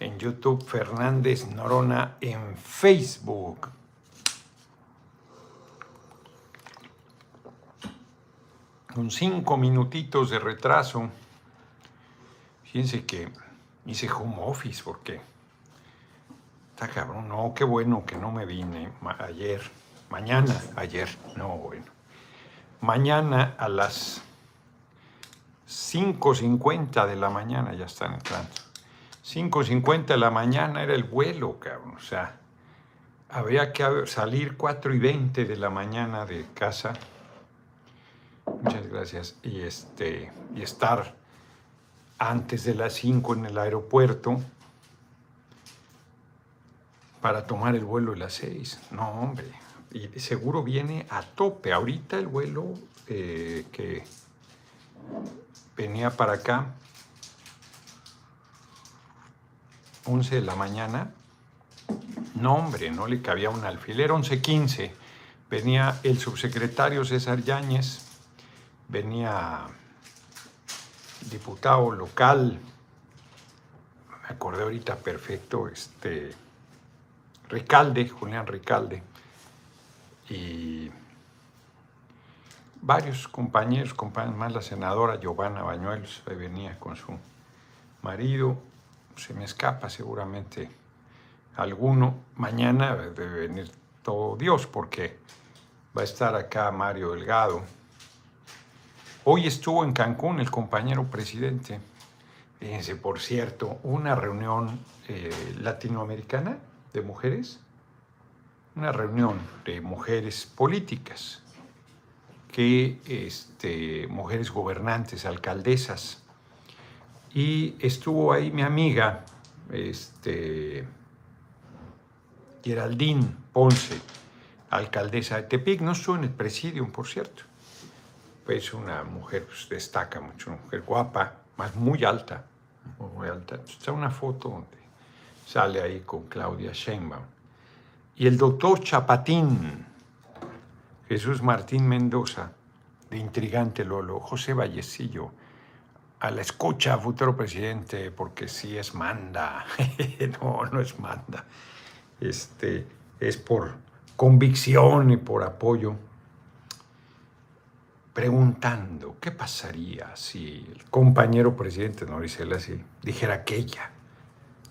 en YouTube, Fernández Norona en Facebook. Con cinco minutitos de retraso. Fíjense que hice home office porque está cabrón. No, qué bueno que no me vine ayer. Mañana, ayer, no, bueno. Mañana a las 5.50 de la mañana ya están entrando. 5.50 de la mañana era el vuelo, cabrón. O sea, había que salir 4 y 20 de la mañana de casa. Muchas gracias. Y, este, y estar antes de las 5 en el aeropuerto para tomar el vuelo de las 6. No, hombre. Y seguro viene a tope. Ahorita el vuelo eh, que venía para acá 11 de la mañana. No, hombre, no le cabía un alfiler. 11.15. Venía el subsecretario César Yáñez, venía diputado local, me acordé ahorita perfecto, este, Ricalde, Julián Ricalde, y varios compañeros, compañeros más la senadora Giovanna Bañuelos, venía con su marido, se me escapa seguramente alguno. Mañana debe venir todo Dios porque va a estar acá Mario Delgado. Hoy estuvo en Cancún el compañero presidente. Fíjense, por cierto, una reunión eh, latinoamericana de mujeres, una reunión de mujeres políticas, que este, mujeres gobernantes, alcaldesas, y estuvo ahí mi amiga, este, Geraldine Ponce, alcaldesa de Tepic, no estuvo en el presidium, por cierto. Pues una mujer, pues, destaca mucho, una mujer guapa, más muy alta, muy alta. Está una foto donde sale ahí con Claudia Sheinbaum. Y el doctor Chapatín, Jesús Martín Mendoza, de Intrigante Lolo, José Vallecillo, a la escucha, futuro presidente, porque sí es manda. no, no es manda. Este, es por convicción y por apoyo. Preguntando, ¿qué pasaría si el compañero presidente Noricela si dijera que ella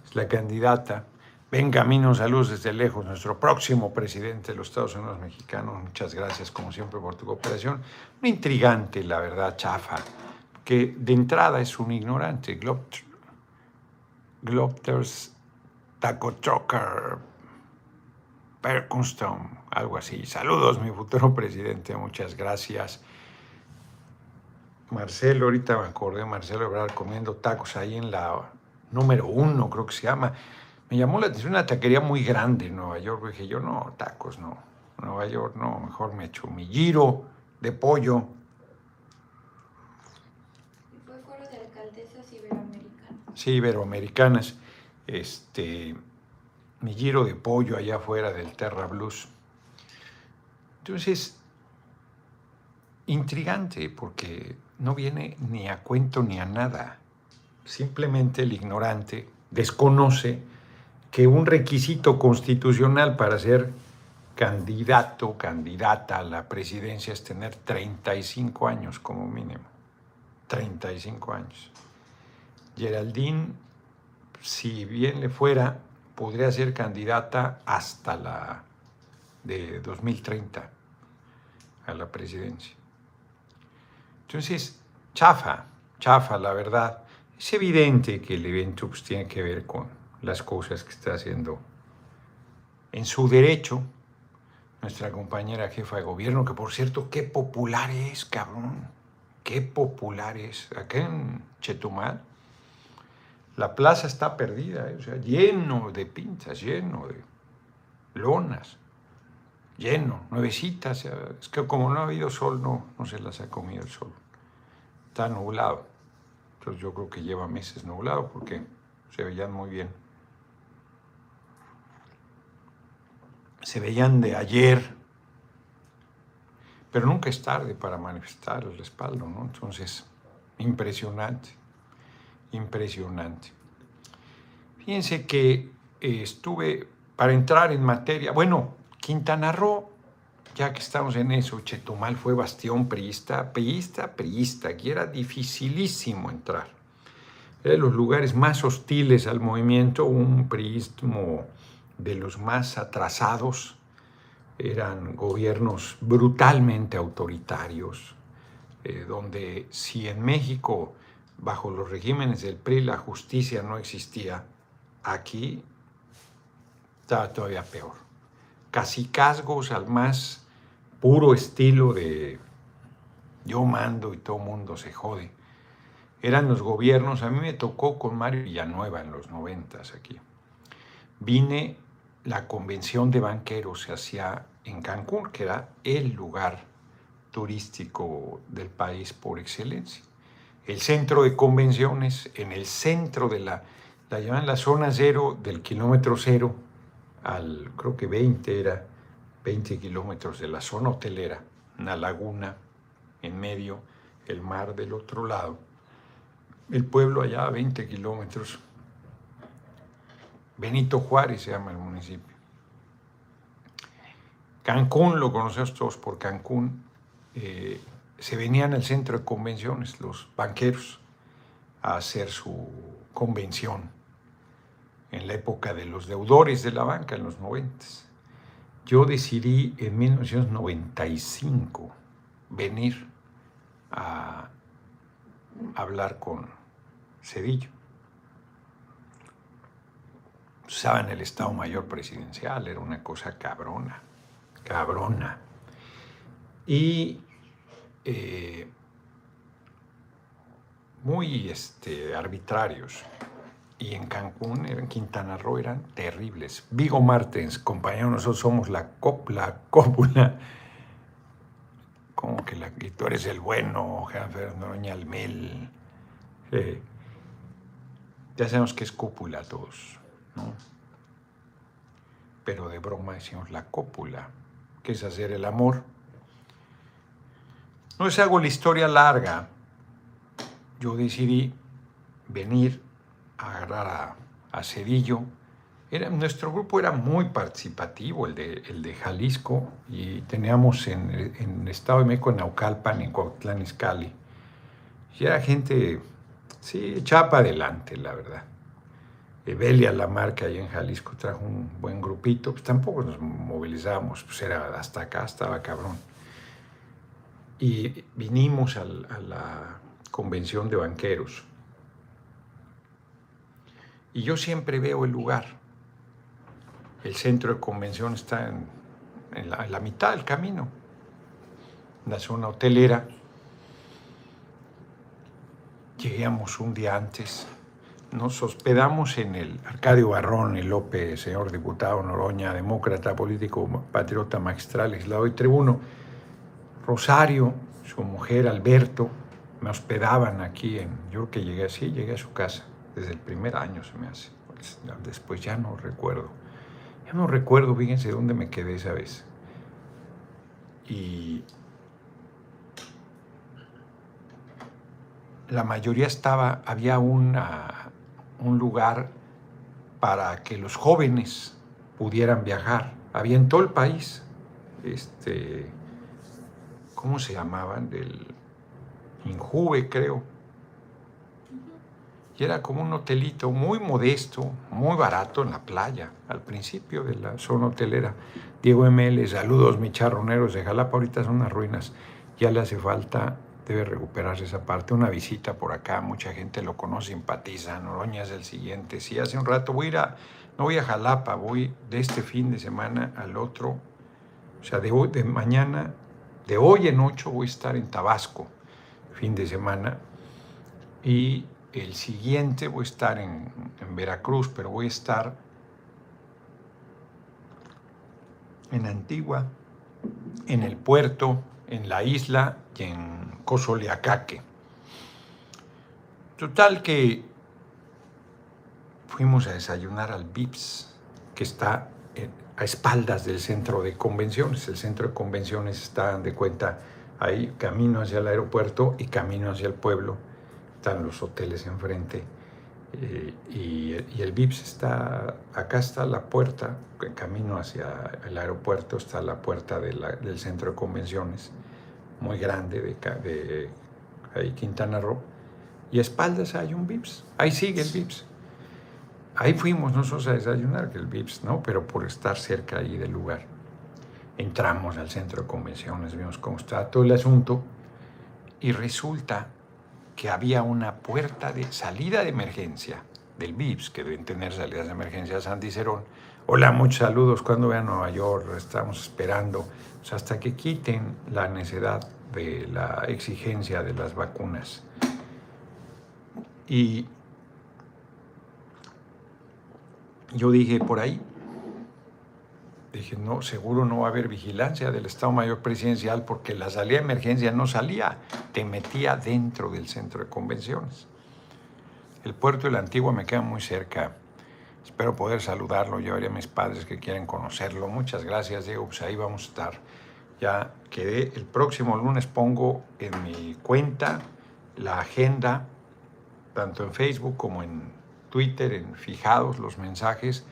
es la candidata? Venga, a saludos desde lejos, nuestro próximo presidente de los Estados Unidos mexicanos. Muchas gracias, como siempre, por tu cooperación. Un intrigante, la verdad, chafa que de entrada es un ignorante. Glopters Taco Trucker Percustom, algo así. Saludos, mi futuro presidente, muchas gracias. Marcelo, ahorita me acordé, Marcelo Ebrard comiendo tacos ahí en la número uno, creo que se llama. Me llamó la atención una taquería muy grande en Nueva York. Dije yo, no, tacos no. Nueva York no, mejor me echo mi giro de pollo sí, iberoamericanas, este, mi giro de pollo allá afuera del Terra Blues. Entonces, intrigante porque no viene ni a cuento ni a nada. Simplemente el ignorante desconoce que un requisito constitucional para ser candidato, candidata a la presidencia es tener 35 años como mínimo. 35 años. Geraldine, si bien le fuera, podría ser candidata hasta la de 2030 a la presidencia. Entonces, chafa, chafa, la verdad. Es evidente que el evento pues, tiene que ver con las cosas que está haciendo en su derecho nuestra compañera jefa de gobierno, que por cierto, qué popular es, cabrón. Qué popular es. Acá en Chetumal la plaza está perdida, o sea, lleno de pinzas, lleno de lonas, lleno, nuevecitas. Es que como no ha habido sol, no, no se las ha comido el sol. Está nublado. Entonces yo creo que lleva meses nublado porque se veían muy bien. Se veían de ayer, pero nunca es tarde para manifestar el respaldo, ¿no? Entonces, impresionante impresionante. Fíjense que eh, estuve para entrar en materia, bueno, Quintana Roo, ya que estamos en eso, Chetumal fue bastión priista, priista, priista, aquí era dificilísimo entrar. Era de los lugares más hostiles al movimiento, un priismo de los más atrasados, eran gobiernos brutalmente autoritarios, eh, donde si en México, bajo los regímenes del PRI, la justicia no existía, aquí estaba todavía peor. Casicazgos al más puro estilo de yo mando y todo mundo se jode. Eran los gobiernos, a mí me tocó con Mario Villanueva en los noventas aquí. Vine, la convención de banqueros se hacía en Cancún, que era el lugar turístico del país por excelencia. El centro de convenciones, en el centro de la, la llaman la zona cero, del kilómetro cero al, creo que 20 era, 20 kilómetros de la zona hotelera, una laguna en medio, el mar del otro lado, el pueblo allá a 20 kilómetros. Benito Juárez se llama el municipio. Cancún, lo conocemos todos por Cancún, eh, se venían al centro de convenciones los banqueros a hacer su convención en la época de los deudores de la banca, en los 90. Yo decidí en 1995 venir a hablar con Cedillo. Estaba en el Estado Mayor Presidencial, era una cosa cabrona, cabrona. Y eh, muy este, arbitrarios y en Cancún, en Quintana Roo, eran terribles. Vigo Martens, compañero, nosotros somos la, copla, cópula. Como que, la, tú eres el bueno, Jean Fernando Almel. ya sabemos que es cópula todos, ¿no? Pero de broma decimos la cópula, que es hacer el amor. No es hago la historia larga. Yo decidí venir agarrar a, Cedillo. Era, nuestro grupo era muy participativo, el de, Jalisco, y teníamos en, el Estado de México, en Naucalpan, en Cuauhtlán, Izcalli. Y era gente, sí, echaba adelante, la verdad. Evelia la marca ahí en Jalisco trajo un buen grupito, pues tampoco nos movilizábamos, pues era hasta acá, estaba cabrón. Y vinimos a la convención de banqueros y yo siempre veo el lugar. El centro de convención está en, la, mitad del camino, en la zona hotelera. Llegamos un día antes, nos hospedamos en el Arcadio Barrón y López, señor diputado Noroña, demócrata, político, patriota magistral, legislador y tribuno. Rosario, su mujer Alberto, me hospedaban aquí en, yo creo que llegué así, llegué a su casa desde el primer año se me hace. Después ya no recuerdo. Ya no recuerdo, fíjense dónde me quedé esa vez. Y la mayoría estaba, había una, un lugar para que los jóvenes pudieran viajar. Había en todo el país, este, ¿cómo se llamaban? Del Injuve, creo. Y era como un hotelito muy modesto, muy barato en la playa, al principio de la zona hotelera. Diego ML, saludos, mi charroneros de Jalapa, ahorita son unas ruinas, ya le hace falta, debe recuperarse esa parte, una visita por acá, mucha gente lo conoce, simpatiza, Noroña es el siguiente, sí, hace un rato voy a ir a, no voy a Jalapa, voy de este fin de semana al otro, o sea, de, hoy, de mañana, de hoy en ocho voy a estar en Tabasco, fin de semana, y el siguiente voy a estar en, Veracruz, pero voy a estar en Antigua, en el puerto, en la isla y en Cosoleacaque. Total que fuimos a desayunar al VIPS, que está a espaldas del centro de convenciones. El centro de convenciones está, de cuenta, ahí, camino hacia el aeropuerto y camino hacia el pueblo están los hoteles enfrente. Eh, y, el VIPS está, acá está la puerta, camino hacia el aeropuerto está la puerta del centro de convenciones, muy grande de, de ahí Quintana Roo, y a espaldas hay un VIPS, ahí sigue el VIPS. Ahí fuimos nosotros a desayunar, que el VIPS, ¿no? Pero por estar cerca ahí del lugar. Entramos al centro de convenciones, vimos cómo está todo el asunto, y resulta que había una puerta de salida de emergencia del VIPS, que deben tener salidas de emergencia a San Dicerón. Hola, muchos saludos. Cuando vean Nueva York, estamos esperando hasta que quiten la necesidad de la exigencia de las vacunas. Y yo dije por ahí, Dije, no, seguro no va a haber vigilancia del Estado Mayor Presidencial porque la salida de emergencia no salía, te metía dentro del centro de convenciones. El puerto de la Antigua me queda muy cerca. Espero poder saludarlo. Llevaré a mis padres que quieren conocerlo. Muchas gracias, Diego. Pues ahí vamos a estar. Ya quedé. El próximo lunes pongo en mi cuenta la agenda, tanto en Facebook como en Twitter, en fijados los mensajes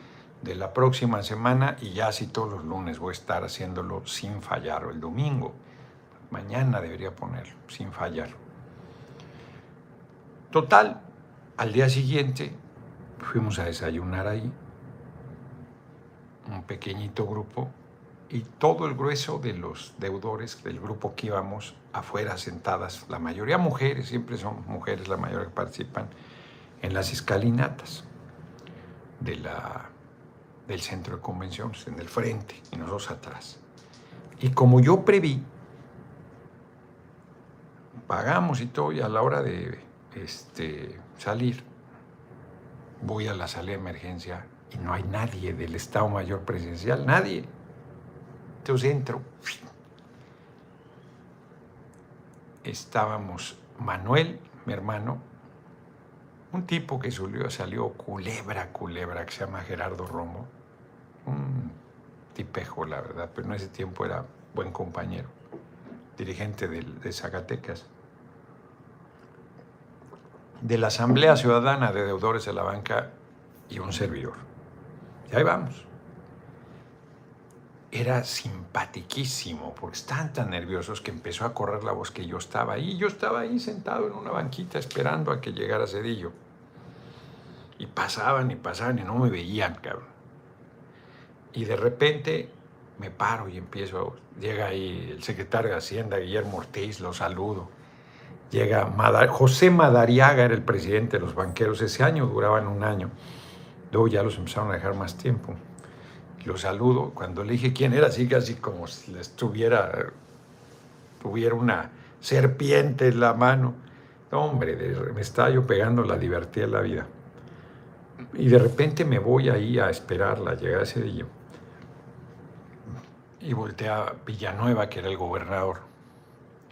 de la próxima semana y ya así todos los lunes voy a estar haciéndolo sin fallar o el domingo. Mañana debería ponerlo, sin fallar. Total, al día siguiente fuimos a desayunar ahí, un pequeñito grupo, y todo el grueso de los deudores del grupo que íbamos afuera sentadas, la mayoría mujeres, siempre son mujeres la mayoría que participan, en las escalinatas de la del centro de convenciones, en el frente y nosotros atrás. Y como yo preví, pagamos y todo, y a la hora de este, salir, voy a la sala de emergencia y no hay nadie del Estado Mayor Presidencial, nadie. Entonces entro. Estábamos Manuel, mi hermano, un tipo que salió, salió culebra, culebra, que se llama Gerardo Romo, un tipejo, la verdad, pero en ese tiempo era buen compañero, dirigente de, de Zacatecas, de la Asamblea Ciudadana de Deudores de la Banca y un servidor. Y ahí vamos. Era simpatiquísimo, porque estaban tan nerviosos que empezó a correr la voz que yo estaba ahí. Yo estaba ahí sentado en una banquita esperando a que llegara Cedillo. Y pasaban y pasaban y no me veían, cabrón. Y de repente me paro y empiezo, llega ahí el secretario de Hacienda, Guillermo Ortiz, lo saludo. Llega José Madariaga, era el presidente de los banqueros, ese año duraban un año. Luego ya los empezaron a dejar más tiempo. Lo saludo, cuando le dije quién era, así casi como si les tuviera, tuviera una serpiente en la mano. hombre, me estaba yo pegando la divertida de la vida. Y de repente me voy ahí a esperar la llegada de Cedillo y voltea a Villanueva, que era el gobernador,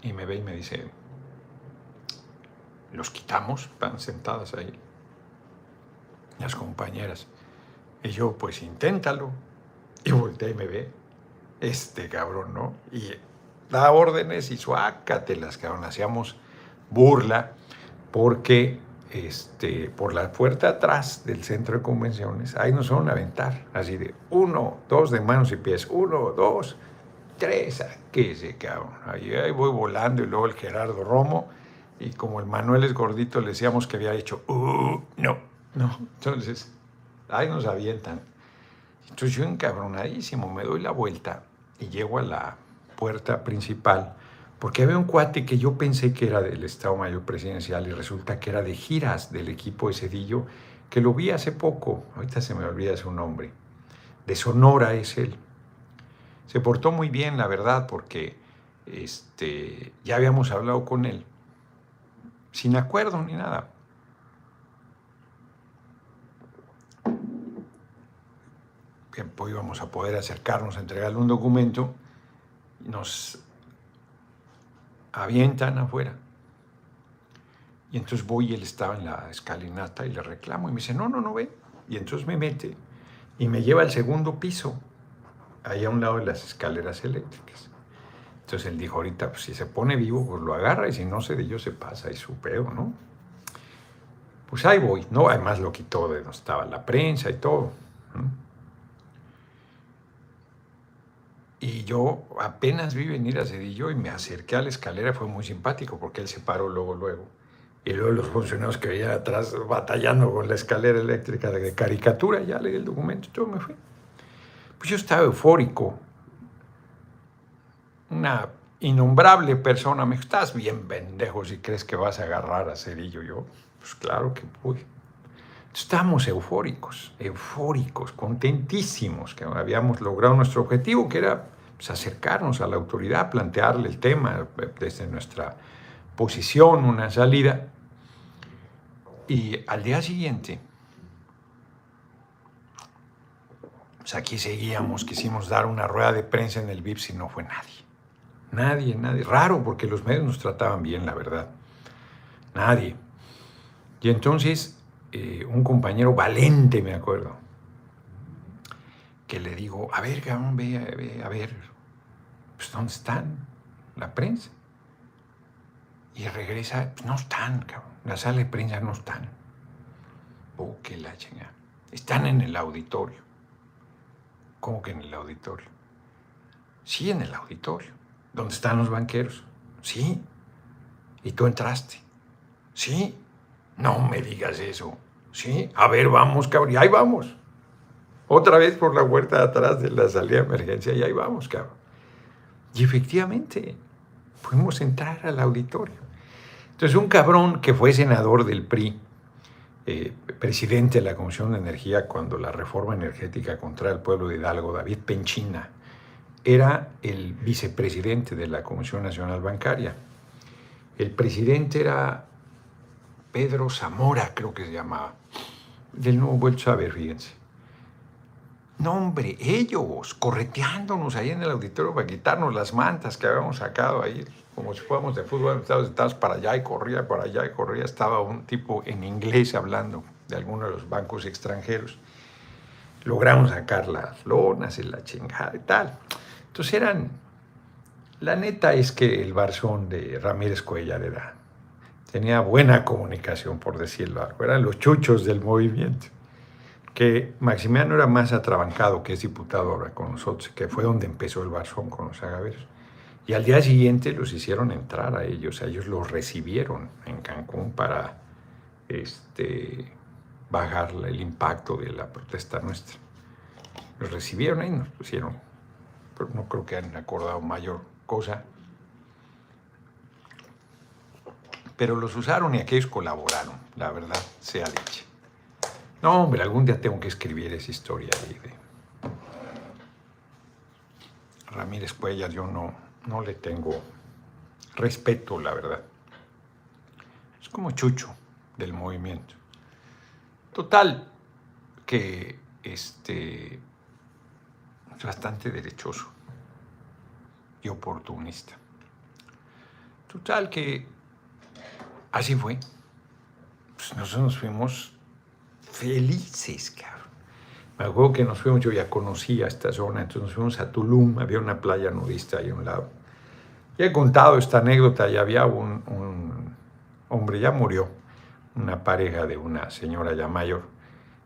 y me ve y me dice, los quitamos, están sentadas ahí, las compañeras. Y yo, pues inténtalo. Y voltea y me ve, este cabrón, ¿no? Y da órdenes y suácatelas, cabrón, hacíamos burla porque este, por la puerta atrás del centro de convenciones, ahí nos van a aventar, así de uno, dos de manos y pies, uno, dos, tres, qué se cabrón. Ahí, ahí, voy volando y luego el Gerardo Romo, y como el Manuel es gordito, le decíamos que había hecho, uh, no, no. Entonces, ahí nos avientan. Entonces yo encabronadísimo, me doy la vuelta y llego a la puerta principal porque había un cuate que yo pensé que era del Estado Mayor Presidencial y resulta que era de giras del equipo de Cedillo, que lo vi hace poco, ahorita se me olvida su nombre, de Sonora es él. Se portó muy bien, la verdad, porque este, ya habíamos hablado con él, sin acuerdo ni nada. Pues íbamos a poder acercarnos a entregarle un documento. Nos avientan afuera. Y entonces voy y él estaba en la escalinata y le reclamo y me dice, no, no, no ve. Y entonces me mete y me lleva al segundo piso, ahí a un lado de las escaleras eléctricas. Entonces él dijo, ahorita, pues, si se pone vivo, pues lo agarra y si no se de ello se pasa y su peo, ¿no? Pues ahí voy, ¿no? Además lo quitó de donde estaba la prensa y todo. Y yo apenas vi venir a Cedillo y me acerqué a la escalera, fue muy simpático porque él se paró luego, luego. Y luego los funcionarios que veían atrás batallando con la escalera eléctrica de caricatura, ya leí el documento y todo me fui. Pues yo estaba eufórico. Una innombrable persona me dijo, estás bien pendejo si crees que vas a agarrar a Cedillo. Yo, pues claro que voy. Estamos eufóricos, eufóricos, contentísimos que habíamos logrado nuestro objetivo, que era pues, acercarnos a la autoridad, plantearle el tema desde nuestra posición, una salida. Y al día siguiente, pues aquí seguíamos, quisimos dar una rueda de prensa en el VIPS y no fue nadie. Nadie, nadie. Raro, porque los medios nos trataban bien, la verdad. Nadie. Y entonces eh, un compañero valente, me acuerdo, que le digo, a ver, cabrón, ve, a ver, pues ¿dónde están la prensa? Y regresa, pues, no están, cabrón, la sala de prensa no están. Oh, qué la chingada. Están en el auditorio. ¿Cómo que en el auditorio? Sí, en el auditorio. ¿Dónde están los banqueros? Sí. ¿Y tú entraste? Sí. No me digas eso. Sí, a ver, vamos, cabrón. Y ahí vamos. Otra vez por la puerta de atrás de la salida de emergencia y ahí vamos, cabrón. Y efectivamente, fuimos a entrar al auditorio. Entonces, un cabrón que fue senador del PRI, eh, presidente de la Comisión de Energía cuando la reforma energética contra el pueblo de Hidalgo, David Penchina, era el vicepresidente de la Comisión Nacional Bancaria. El presidente era Pedro Zamora, creo que se llamaba. Del nuevo vuelto a ver, fíjense. No, hombre, ellos correteándonos ahí en el auditorio para quitarnos las mantas que habíamos sacado ahí, como si fuéramos de fútbol, estábamos para allá y corría, para allá y corría. Estaba un tipo en inglés hablando de alguno de los bancos extranjeros. Logramos sacar las lonas y la chingada y tal. Entonces eran. La neta es que el barzón de Ramírez Cuellar era tenía buena comunicación, por decirlo. Eran los chuchos del movimiento. Que Maximiano era más atrabancado, que es diputado ahora con nosotros, que fue donde empezó el barzón con los agaveros. Y al día siguiente los hicieron entrar a ellos, a ellos los recibieron en Cancún para este, bajar el impacto de la protesta nuestra. Los recibieron y nos pusieron, pero no creo que hayan acordado mayor cosa. Pero los usaron y aquellos colaboraron, la verdad sea dicha. No, hombre, algún día tengo que escribir esa historia de Ramírez Cuellar, yo no, no le tengo respeto, la verdad. Es como Chucho del movimiento. Total, que este es bastante derechoso y oportunista. Total, que Así fue. Pues nosotros nos fuimos felices, cabrón. Me acuerdo que nos fuimos, yo ya conocía esta zona, entonces nos fuimos a Tulum, había una playa nudista ahí a un lado. Ya he contado esta anécdota, ya había un, un hombre, ya murió, una pareja de una señora ya mayor,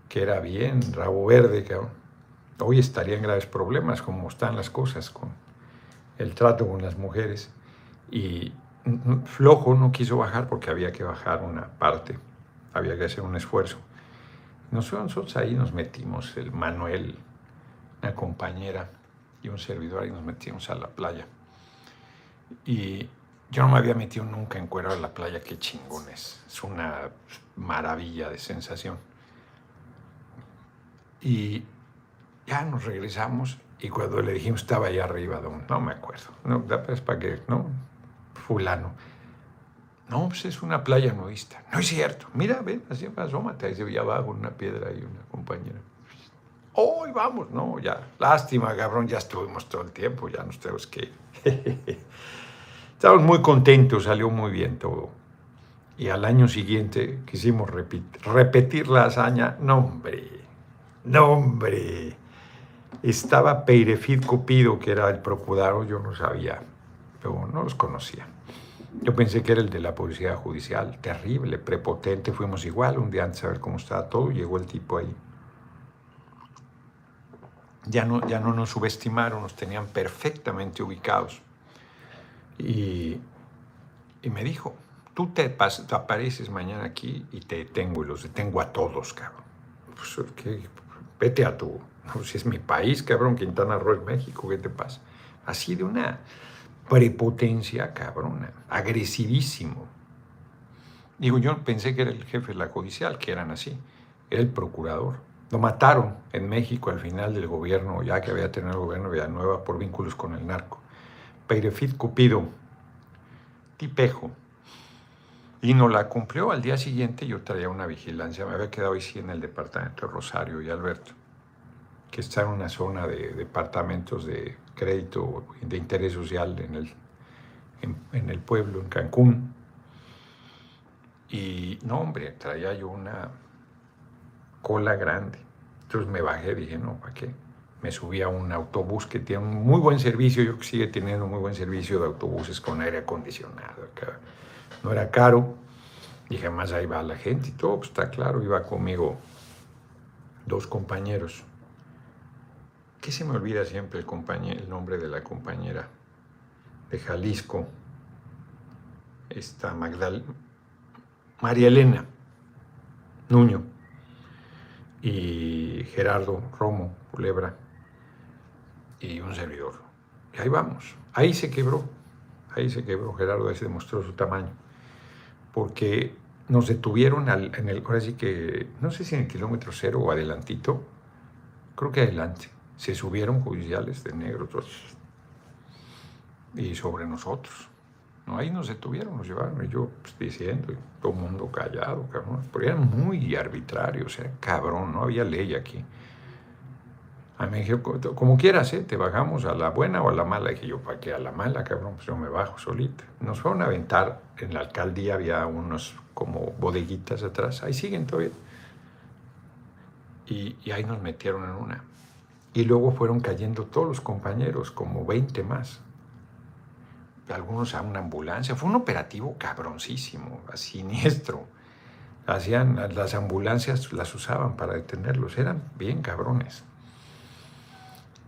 que era bien rabo verde, cabrón. Hoy estaría en graves problemas, como están las cosas con el trato con las mujeres. Y flojo, no quiso bajar porque había que bajar una parte, había que hacer un esfuerzo. Nosotros ahí nos metimos, el Manuel, una compañera y un servidor, ahí nos metimos a la playa. Y yo no me había metido nunca en cuero a la playa, qué chingones. Es una maravilla de sensación. Y ya nos regresamos y cuando le dijimos estaba allá arriba, no me acuerdo, no, es para que, no, fulano. No, pues es una playa nudista. No es cierto. Mira, ven, así asómate. Ahí se veía abajo una piedra y una compañera. Hoy vamos, no, ya. Lástima, cabrón, ya estuvimos todo el tiempo, ya nos tenemos que Estamos muy contentos, salió muy bien todo. Y al año siguiente quisimos repetir la hazaña. No, hombre, no, hombre. Estaba Peirefid Cupido, que era el procurador, yo no sabía, pero no los conocía. Yo pensé que era el de la policía judicial, terrible, prepotente, fuimos igual un día antes a ver cómo estaba todo, llegó el tipo ahí. Ya no, ya no nos subestimaron, nos tenían perfectamente ubicados. Y, y me dijo, tú te, apareces mañana aquí y te detengo y los detengo a todos, cabrón. Pues, vete a tu, si es mi país, cabrón, Quintana Roo es México, ¿qué te pasa? Así de una prepotencia, cabrona, agresivísimo. Digo, yo pensé que era el jefe de la judicial, que eran así, era el procurador. Lo mataron en México al final del gobierno, ya que había tenido el gobierno de Villanueva por vínculos con el narco. Peirefit Cupido, tipejo, y no la cumplió. Al día siguiente yo traía una vigilancia, me había quedado sí en el departamento de Rosario y Alberto, que está en una zona de departamentos de crédito de interés social en el, en, el pueblo, en Cancún. Y no, hombre, traía yo una cola grande. Entonces me bajé, dije, no, ¿para qué? Me subí a un autobús que tiene un muy buen servicio, yo que sigue teniendo muy buen servicio de autobuses con aire acondicionado. No era caro, y jamás ahí va la gente y todo, pues está claro, iba conmigo dos compañeros ¿Qué se me olvida siempre el, nombre de la compañera de Jalisco? Esta Magdal María Elena Nuño y Gerardo Romo Culebra y un servidor. Y ahí vamos. Ahí se quebró. Ahí se quebró. Gerardo ahí se demostró su tamaño. Porque nos detuvieron en el, ahora sí que, no sé si en el kilómetro cero o adelantito, creo que adelante se subieron judiciales de negros y sobre nosotros. No, ahí nos detuvieron, nos llevaron, y yo pues, diciendo, y todo mundo callado, cabrón. Pero eran muy arbitrarios, era cabrón, no había ley aquí. A mí me dijeron, como quieras, ¿eh? te bajamos a la buena o a la mala. Y dije yo, ¿para qué a la mala, cabrón? Pues yo me bajo solita. Nos fueron a aventar, en la alcaldía había unos como bodeguitas atrás, ahí siguen todavía. Y, y ahí nos metieron en una. Y luego fueron cayendo todos los compañeros, como 20 más. Algunos a una ambulancia. Fue un operativo cabroncísimo, siniestro. Hacían, las ambulancias las usaban para detenerlos. Eran bien cabrones.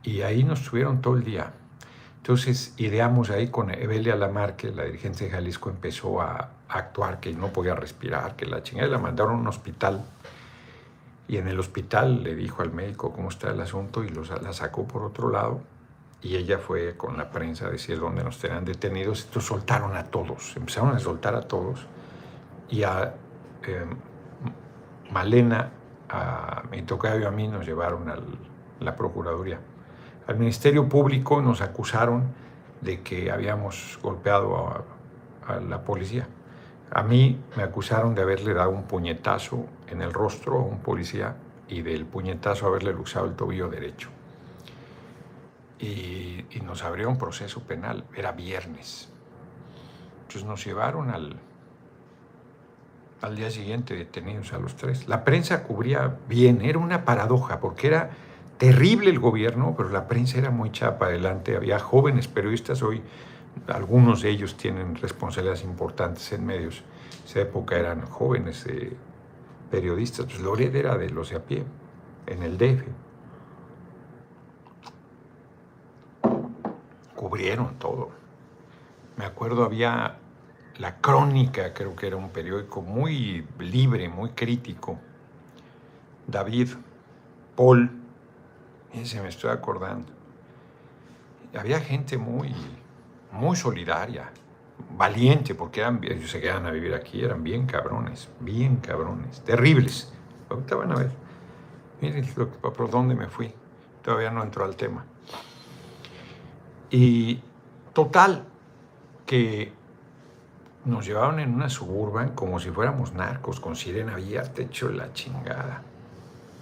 Y ahí nos tuvieron todo el día. Entonces ideamos ahí con Evelia Lamarque, la dirigente de Jalisco, empezó a, actuar que no podía respirar, que la chingada la mandaron a un hospital y en el hospital le dijo al médico cómo está el asunto y los, la sacó por otro lado. Y ella fue con la prensa a decir dónde nos tenían detenidos. Entonces soltaron a todos, empezaron a soltar a todos. Y a em, Malena, a mi tocayo a mí nos llevaron a la Procuraduría. Al Ministerio Público nos acusaron de que habíamos golpeado a la policía. A mí me acusaron de haberle dado un puñetazo en el rostro a un policía y del puñetazo haberle luxado el tobillo derecho. Y, nos abrieron proceso penal, era viernes. Entonces nos llevaron al, al día siguiente detenidos a los tres. La prensa cubría bien, era una paradoja, porque era terrible el gobierno, pero la prensa era muy chapa adelante. Había jóvenes periodistas hoy algunos de ellos tienen responsabilidades importantes en medios. En esa época eran jóvenes eh, periodistas. Pues Loret era de los de a pie, en el DF. Cubrieron todo. Me acuerdo había La Crónica, creo que era un periódico muy libre, muy crítico. David, Paul, se me estoy acordando. Había gente muy muy solidaria, valiente, porque eran, ellos se quedan a vivir aquí, eran bien cabrones, bien cabrones, terribles. Ahorita van a ver. Miren por dónde me fui. Todavía no entró al tema. Y total, que nos llevaban en una suburban como si fuéramos narcos, con sirena abierta, hecho la chingada.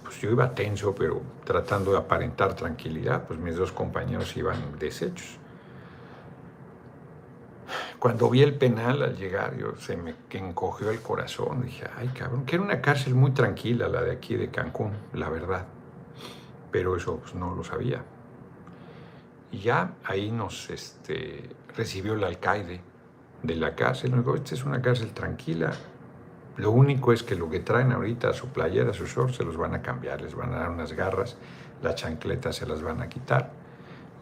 Pues yo iba tenso, pero tratando de aparentar tranquilidad, pues mis dos compañeros iban deshechos. Cuando vi el penal al llegar, yo, se me encogió el corazón. Dije, ay cabrón, que era una cárcel muy tranquila la de aquí de Cancún, la verdad. Pero eso pues, no lo sabía. Y ya ahí nos este, recibió el alcaide de la cárcel. Digo, esta es una cárcel tranquila. Lo único es que lo que traen ahorita a su playera, a su short, se los van a cambiar, les van a dar unas garras, las chancletas se las van a quitar,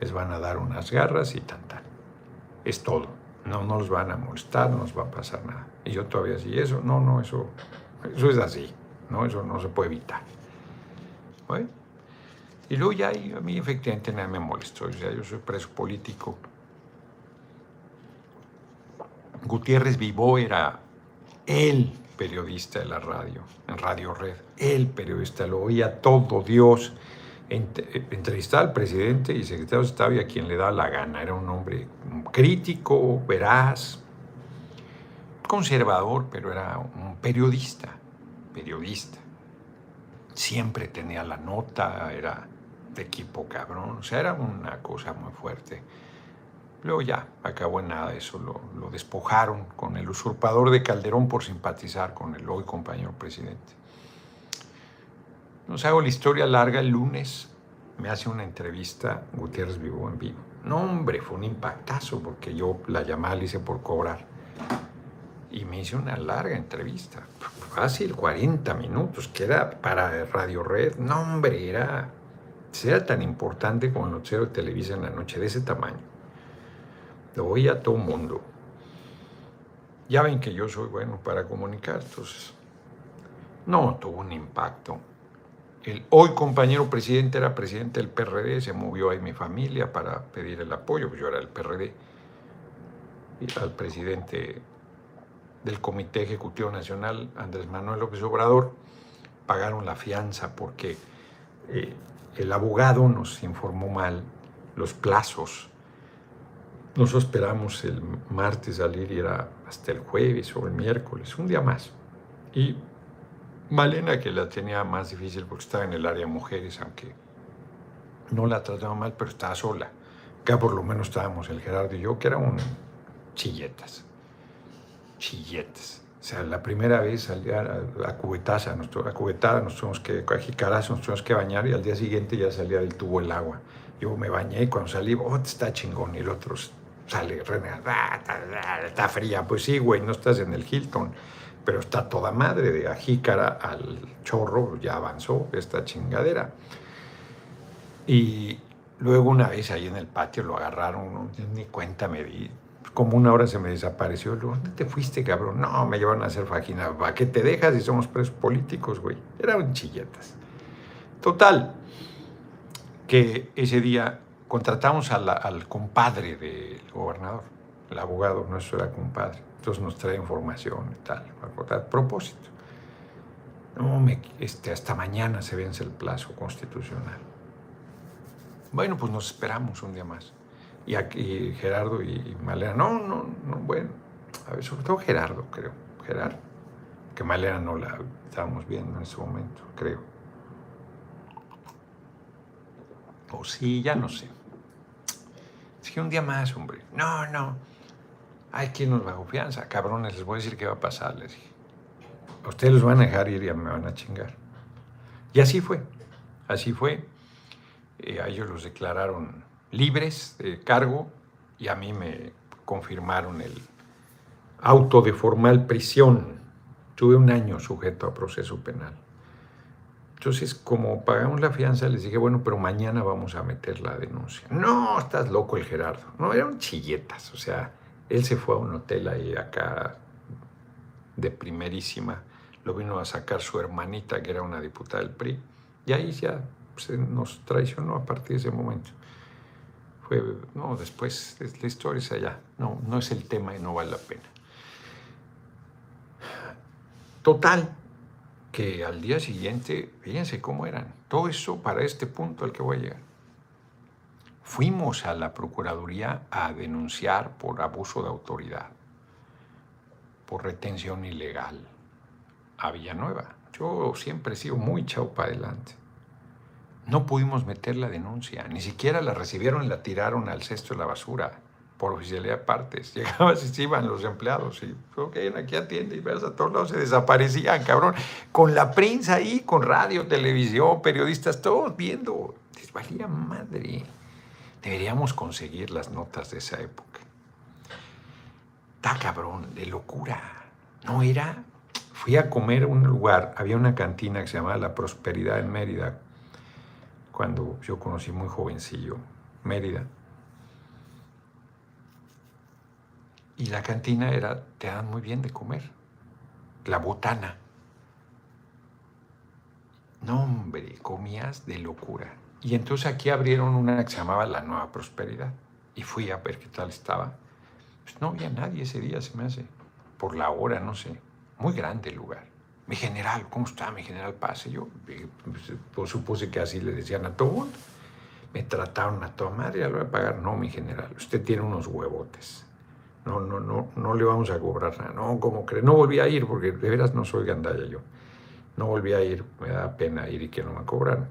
les van a dar unas garras y tan tal. Es todo. No nos van a molestar, no nos va a pasar nada. Y yo todavía sí, eso, no, no, eso, eso es así, ¿no? Eso no se puede evitar. Y luego ya a mí efectivamente nada me molestó. O sea, yo soy preso político. Gutiérrez Vivó era el periodista de la radio, en Radio Red, el periodista, lo oía todo Dios. Entrevistaba al presidente y secretario de Estado y a quien le da la gana. Era un hombre crítico, veraz, conservador, pero era un periodista, periodista. Siempre tenía la nota, era de equipo cabrón, o sea, era una cosa muy fuerte. Luego ya acabó en nada eso, lo, despojaron con el usurpador de Calderón por simpatizar con el hoy compañero presidente. Nos hago la historia larga el lunes, me hace una entrevista Gutiérrez Vivo en vivo. No, hombre, fue un impactazo porque yo la llamada la hice por cobrar. Y me hice una larga entrevista, fácil, 40 minutos, que era para Radio Red. No, hombre, era, era tan importante como el noticiero de Televisa en la noche, de ese tamaño. Lo oía todo mundo. Ya ven que yo soy bueno para comunicar, entonces no tuvo un impacto. El hoy compañero presidente era presidente del PRD, se movió ahí mi familia para pedir el apoyo, pues yo era el PRD, y al presidente del Comité Ejecutivo Nacional, Andrés Manuel López Obrador, pagaron la fianza porque eh, el abogado nos informó mal los plazos nosotros esperamos el martes salir y era hasta el jueves o el miércoles, un día más. Y Malena, que la tenía más difícil porque estaba en el área mujeres, aunque no la trataba mal, pero estaba sola. Acá por lo menos estábamos el Gerardo y yo, que eran chilletas. Chilletas. O sea, la primera vez salía a, cubetaza, a cubetada, nos tuvimos que, a nos tuvimos que bañar y al día siguiente ya salía del tubo el agua. Yo me bañé y cuando salí, oh, está chingón. Y el otro sale renegada, ah, está fría. Pues sí, güey, no estás en el Hilton, pero está toda madre, de ajícara al chorro, ya avanzó esta chingadera. Y luego una vez ahí en el patio lo agarraron, ni cuenta me di, como una hora se me desapareció. ¿dónde te fuiste, cabrón? No, me llevan a hacer vagina. ¿Para qué te dejas si somos presos políticos, güey? Eran chilletas. Total, que ese día contratamos al compadre del gobernador, el abogado nuestro era compadre, entonces nos trae información y tal, a propósito. No, me, este, hasta mañana se vence el plazo constitucional. Bueno, pues nos esperamos un día más. Y aquí Gerardo y, Malena, no, no, no, bueno, a ver, sobre todo Gerardo, creo, Gerardo, que Malena no la estábamos viendo en ese momento, creo. O sí, ya no sé. Es que un día más, hombre. No, no. Hay quien nos bajo fianza. Cabrones, les voy a decir qué va a pasar, les dije. ustedes los van a dejar ir y me van a chingar. Y así fue. Así fue. Eh, a ellos los declararon libres de cargo y a mí me confirmaron el auto de formal prisión. Tuve un año sujeto a proceso penal. Entonces, como pagamos la fianza, les dije, bueno, pero mañana vamos a meter la denuncia. No, estás loco el Gerardo. No, eran chilletas. O sea, él se fue a un hotel ahí acá de primerísima. Lo vino a sacar su hermanita, que era una diputada del PRI. Y ahí ya se nos traicionó a partir de ese momento. Fue, no, después la historia es allá. No, no es el tema y no vale la pena. Total, que al día siguiente, fíjense cómo eran, todo eso para este punto al que voy a llegar. Fuimos a la Procuraduría a denunciar por abuso de autoridad, por retención ilegal a Villanueva. Yo siempre he sido muy chau para adelante. No pudimos meter la denuncia, ni siquiera la recibieron la tiraron al cesto de la basura por oficialidad de partes. Llegaban y se iban los empleados y, ok, aquí atiende y ves a todos lados se desaparecían, cabrón. Con la prensa ahí, con radio, televisión, periodistas, todos viendo. Les valía madre. Deberíamos conseguir las notas de esa época. Está cabrón, de locura. No era. Fui a comer a un lugar, había una cantina que se llamaba La Prosperidad en Mérida, cuando yo conocí muy jovencillo Mérida. Y la cantina era, te dan muy bien de comer. La botana. No, hombre, comías de locura. Y entonces aquí abrieron una que se llamaba La Nueva Prosperidad. Y fui a ver qué tal estaba. Pues no había nadie ese día, se me hace. Por la hora, no sé. Muy grande el lugar. Mi general, ¿cómo está? Mi general, pase. Yo pues, pues, supuse que así le decían a todo mundo. Me trataron a toda madre, lo voy a pagar. No, mi general, usted tiene unos huevotes. No, no, no, no le vamos a cobrar nada. No, ¿cómo cree? No volví a ir porque de veras no soy gandalla yo. No volví a ir, me da pena ir y que no me cobraran.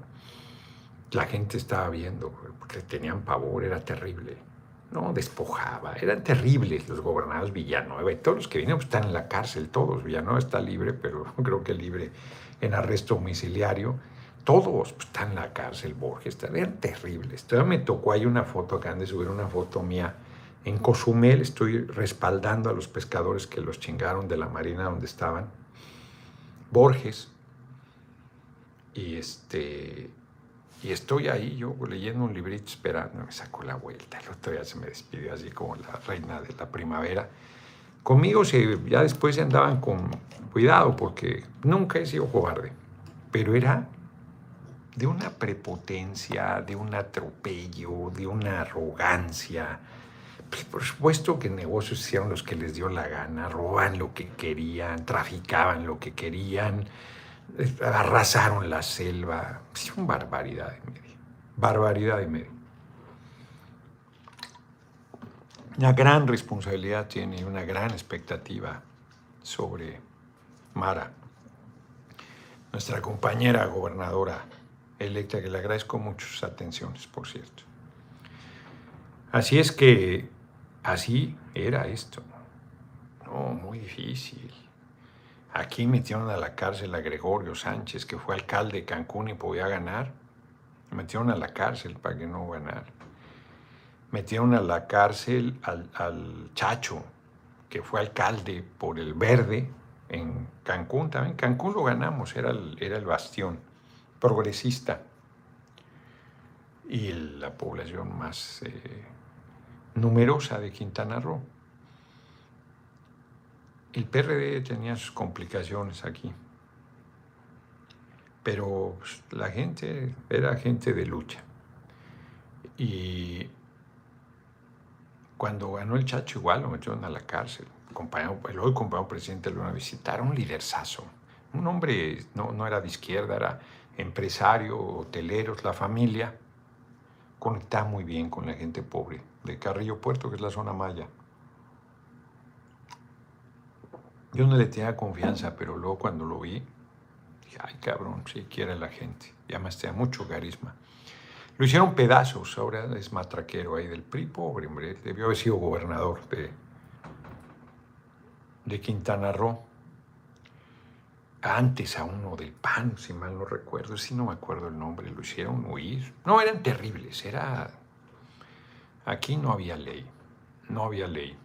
La gente estaba viendo, porque tenían pavor, era terrible. No, despojaba, eran terribles los gobernados Villanueva y todos los que vinieron pues, están en la cárcel, todos. Villanueva está libre, pero creo que libre en arresto domiciliario. Todos pues, están en la cárcel, Borges, eran terribles. Todavía me tocó, hay una foto, acaban de subir una foto mía en Cozumel, estoy respaldando a los pescadores que los chingaron de la marina donde estaban. Borges, y este y estoy ahí yo leyendo un librito esperando, me sacó la vuelta. El otro día se me despidió así como la reina de la primavera. Conmigo se, ya después se andaban con cuidado porque nunca he sido cobarde, pero era de una prepotencia, de un atropello, de una arrogancia. Pues por supuesto que negocios hicieron los que les dio la gana, roban lo que querían, traficaban lo que querían arrasaron la selva. Es una barbaridad de medio. Barbaridad de medio. Una gran responsabilidad tiene una gran expectativa sobre Mara, nuestra compañera gobernadora electa, que le agradezco muchas atenciones, por cierto. Así es que así era esto. No, muy difícil. Aquí metieron a la cárcel a Gregorio Sánchez, que fue alcalde de Cancún y podía ganar. Metieron a la cárcel para que no ganara. Metieron a la cárcel al, Chacho, que fue alcalde por el Verde en Cancún. También Cancún lo ganamos, era el, era el bastión progresista y la población más eh, numerosa de Quintana Roo. El PRD tenía sus complicaciones aquí, pero pues, la gente era gente de lucha. Y cuando ganó el Chacho igual lo metieron a la cárcel. el hoy compañero presidente lo iban a un liderzazo. Un hombre no, no era de izquierda, era empresario, hoteleros, la familia. Conectaba muy bien con la gente pobre de Carrillo Puerto, que es la zona maya. Yo no le tenía confianza, pero luego cuando lo vi, dije, ay cabrón, sí quiere la gente. Y además tenía mucho carisma. Lo hicieron pedazos, ahora es matraquero ahí del PRI, pobre hombre, debió haber sido gobernador de, de Quintana Roo. Antes a uno del PAN, si mal no recuerdo, si no me acuerdo el nombre, lo hicieron huir. No, eran terribles, era... Aquí no había ley, no había ley.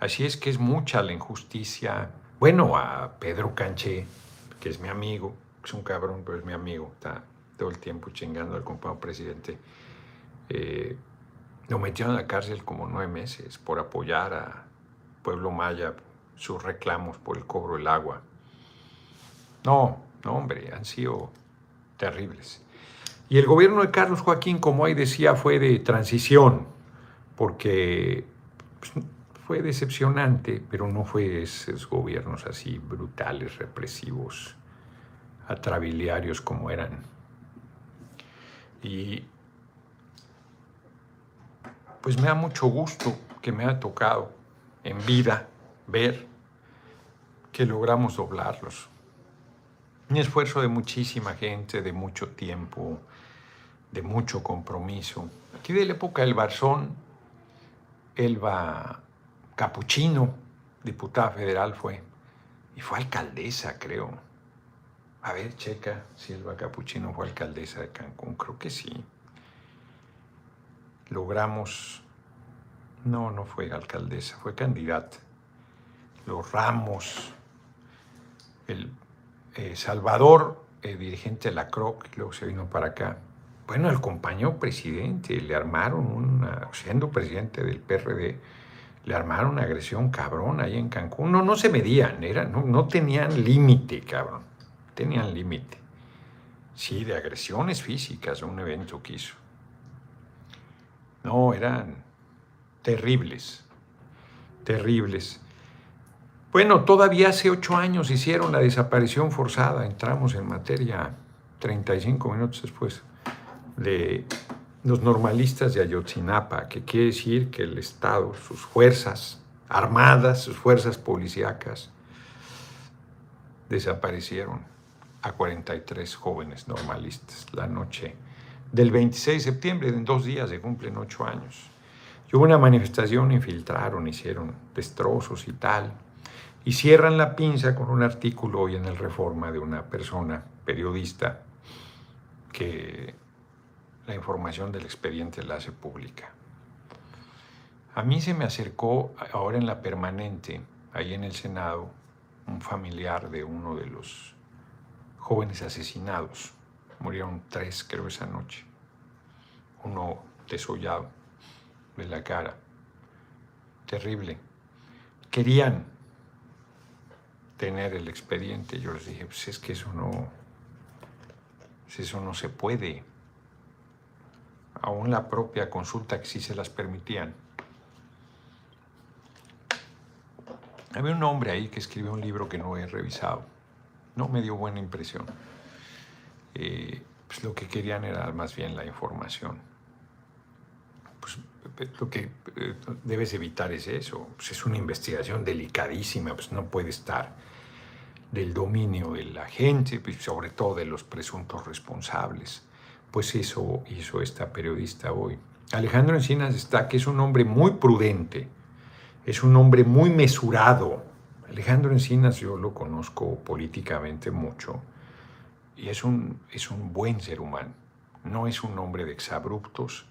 Así es que es mucha la injusticia. Bueno, a Pedro Canché, que es mi amigo, es un cabrón, pero es mi amigo, está todo el tiempo chingando al compañero presidente. Eh, lo metieron a la cárcel como nueve meses por apoyar a Pueblo Maya sus reclamos por el cobro del agua. No, no, hombre, han sido terribles. Y el gobierno de Carlos Joaquín, como ahí decía, fue de transición, porque pues, fue decepcionante, pero no fue esos gobiernos así brutales, represivos, atrabiliarios como eran. Y pues me da mucho gusto que me ha tocado en vida ver que logramos doblarlos. Un esfuerzo de muchísima gente, de mucho tiempo, de mucho compromiso. Aquí de la época del Barzón, Elba Capuchino, diputada federal fue, y fue alcaldesa, creo. A ver, checa, Silva Capuchino fue alcaldesa de Cancún, creo que sí. Logramos No, no fue alcaldesa, fue candidata. Los Ramos, el eh, Salvador, eh, dirigente de la CROC, luego se vino para acá. Bueno, el compañero presidente, le armaron una, siendo presidente del PRD, le armaron una agresión cabrón ahí en Cancún. No, no se medían, era, no, no tenían límite, cabrón. Tenían límite. Sí, de agresiones físicas, un evento que hizo. No, eran terribles, terribles. Bueno, todavía hace ocho años hicieron la desaparición forzada, entramos en materia 35 minutos después de los normalistas de Ayotzinapa, que quiere decir que el Estado, sus fuerzas armadas, sus fuerzas policíacas, desaparecieron a 43 jóvenes normalistas la noche del 26 de septiembre, en dos días se cumplen ocho años. Y hubo una manifestación, infiltraron, hicieron destrozos y tal, y cierran la pinza con un artículo hoy en el Reforma de una persona, periodista, que la información del expediente la hace pública. A mí se me acercó ahora en la permanente, ahí en el Senado, un familiar de uno de los jóvenes asesinados. Murieron tres, creo, esa noche. Uno desollado de la cara. Terrible. Querían tener el expediente. Yo les dije, pues es que eso no, eso no se puede. Aún la propia consulta que sí se las permitían. Había un hombre ahí que escribió un libro que no he revisado no me dio buena impresión. Eh, pues lo que querían era más bien la información. Pues lo que eh, debes evitar es eso. Pues es una investigación delicadísima, pues no puede estar del dominio de la gente, pues sobre todo de los presuntos responsables. Pues eso hizo esta periodista hoy. Alejandro Encinas está, que es un hombre muy prudente, es un hombre muy mesurado, Alejandro Encinas yo lo conozco políticamente mucho y es un, es un buen ser humano. No es un hombre de exabruptos,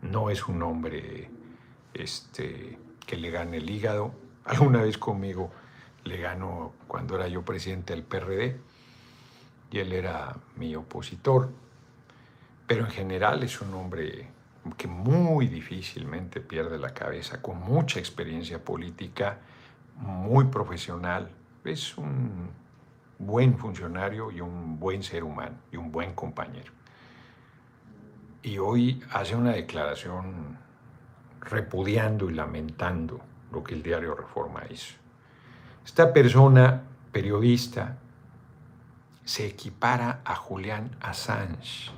no es un hombre este, que le gane el hígado. Alguna vez conmigo le ganó cuando era yo presidente del PRD y él era mi opositor. Pero en general es un hombre que muy difícilmente pierde la cabeza, con mucha experiencia política muy profesional, es un buen funcionario y un buen ser humano y un buen compañero. Y hoy hace una declaración repudiando y lamentando lo que el diario Reforma hizo. Esta persona, periodista, se equipara a Julián Assange.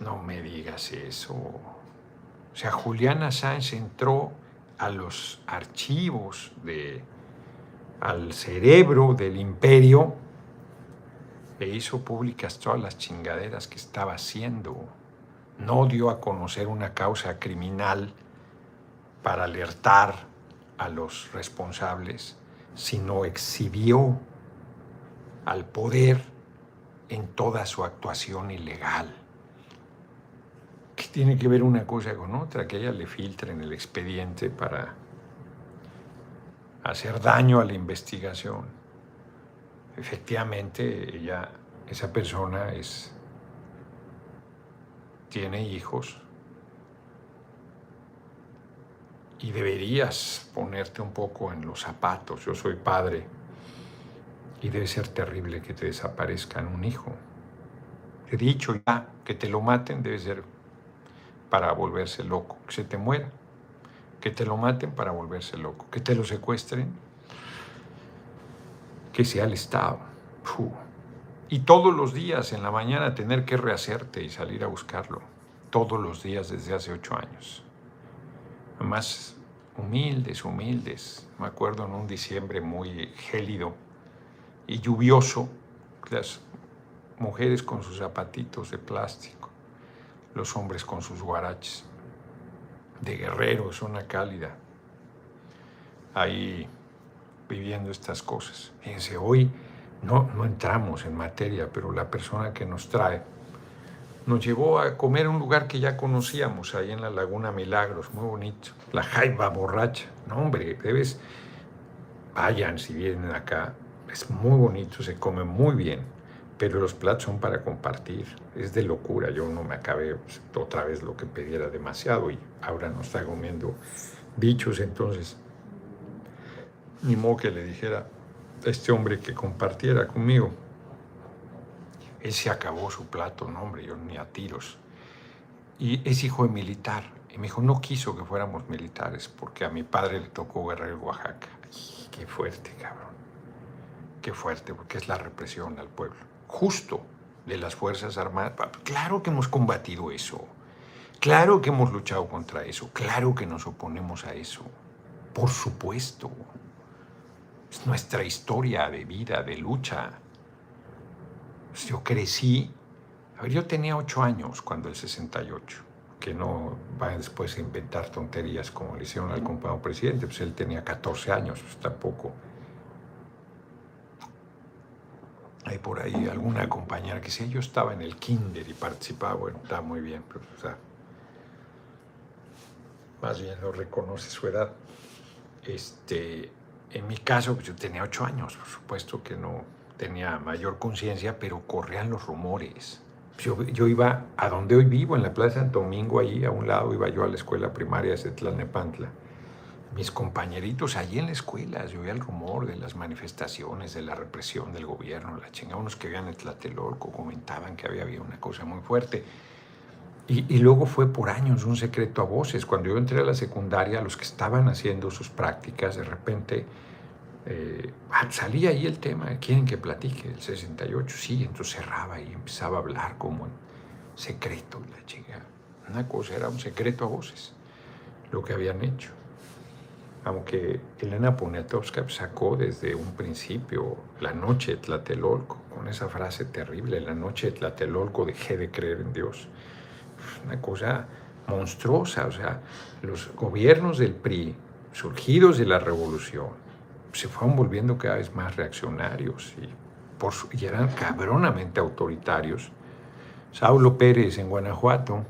No me digas eso. O sea, Julián Assange entró a los archivos, de, al cerebro del imperio, e hizo públicas todas las chingaderas que estaba haciendo. No dio a conocer una causa criminal para alertar a los responsables, sino exhibió al poder en toda su actuación ilegal tiene que ver una cosa con otra? Que ella le filtren el expediente para hacer daño a la investigación. Efectivamente, ella, esa persona es, tiene hijos y deberías ponerte un poco en los zapatos. Yo soy padre y debe ser terrible que te desaparezcan un hijo. He dicho ya que te lo maten debe ser para volverse loco, que se te muera, que te lo maten para volverse loco, que te lo secuestren, que sea el Estado. Y todos los días en la mañana tener que rehacerte y salir a buscarlo, todos los días desde hace ocho años. Más humildes, humildes. Me acuerdo en un diciembre muy gélido y lluvioso, las mujeres con sus zapatitos de plástico los hombres con sus guaraches, de guerrero, zona cálida, ahí viviendo estas cosas. Fíjense, hoy no, no entramos en materia, pero la persona que nos trae nos llevó a comer un lugar que ya conocíamos, ahí en la Laguna Milagros, muy bonito. La jaiba borracha. No, hombre, debes. Vayan si vienen acá. Es muy bonito, se come muy bien, pero los platos son para compartir. Es de locura. Yo no me acabé pues, otra vez lo que pidiera demasiado y ahora no está comiendo bichos, entonces. Ni modo que le dijera a este hombre que compartiera conmigo. Él se acabó su plato, no hombre, yo ni a tiros. Y es hijo de militar. Y me dijo, no quiso que fuéramos militares porque a mi padre le tocó guerra en Oaxaca. qué fuerte, cabrón. Qué fuerte, porque es la represión al pueblo. Justo de las Fuerzas Armadas. Claro que hemos combatido eso. Claro que hemos luchado contra eso. Claro que nos oponemos a eso. Por supuesto. Es nuestra historia de vida, de lucha. Yo crecí, a ver, yo tenía ocho años cuando el 68, que no va después a inventar tonterías como le hicieron al compañero presidente, pues él tenía 14 años, pues tampoco. Hay por ahí alguna compañera que decía, yo estaba en el kinder y participaba, bueno, está muy bien, pero o sea, más bien no reconoce su edad. Este, en mi caso, pues yo tenía ocho años, por supuesto que no, tenía mayor conciencia, pero corrían los rumores. Yo, iba a donde hoy vivo, en la Plaza Santo Domingo, ahí a un lado iba yo a la escuela primaria de Tlalnepantla. Mis compañeritos allí en la escuela, yo oía el rumor de las manifestaciones, de la represión del gobierno, la chinga, unos que veían en Tlatelolco comentaban que había, había una cosa muy fuerte. Y, luego fue por años un secreto a voces. Cuando yo entré a la secundaria, los que estaban haciendo sus prácticas, de repente eh, ah, salía ahí el tema, quieren que platique el 68, sí, entonces cerraba y empezaba a hablar como en secreto la chica. Una cosa era un secreto a voces, lo que habían hecho. Aunque Elena Poniatowska sacó desde un principio la noche de Tlatelolco, con esa frase terrible, la noche de Tlatelolco dejé de creer en Dios. Una cosa monstruosa, o sea, los gobiernos del PRI, surgidos de la revolución, se fueron volviendo cada vez más reaccionarios y, por y eran cabronamente autoritarios. Saulo Pérez en Guanajuato,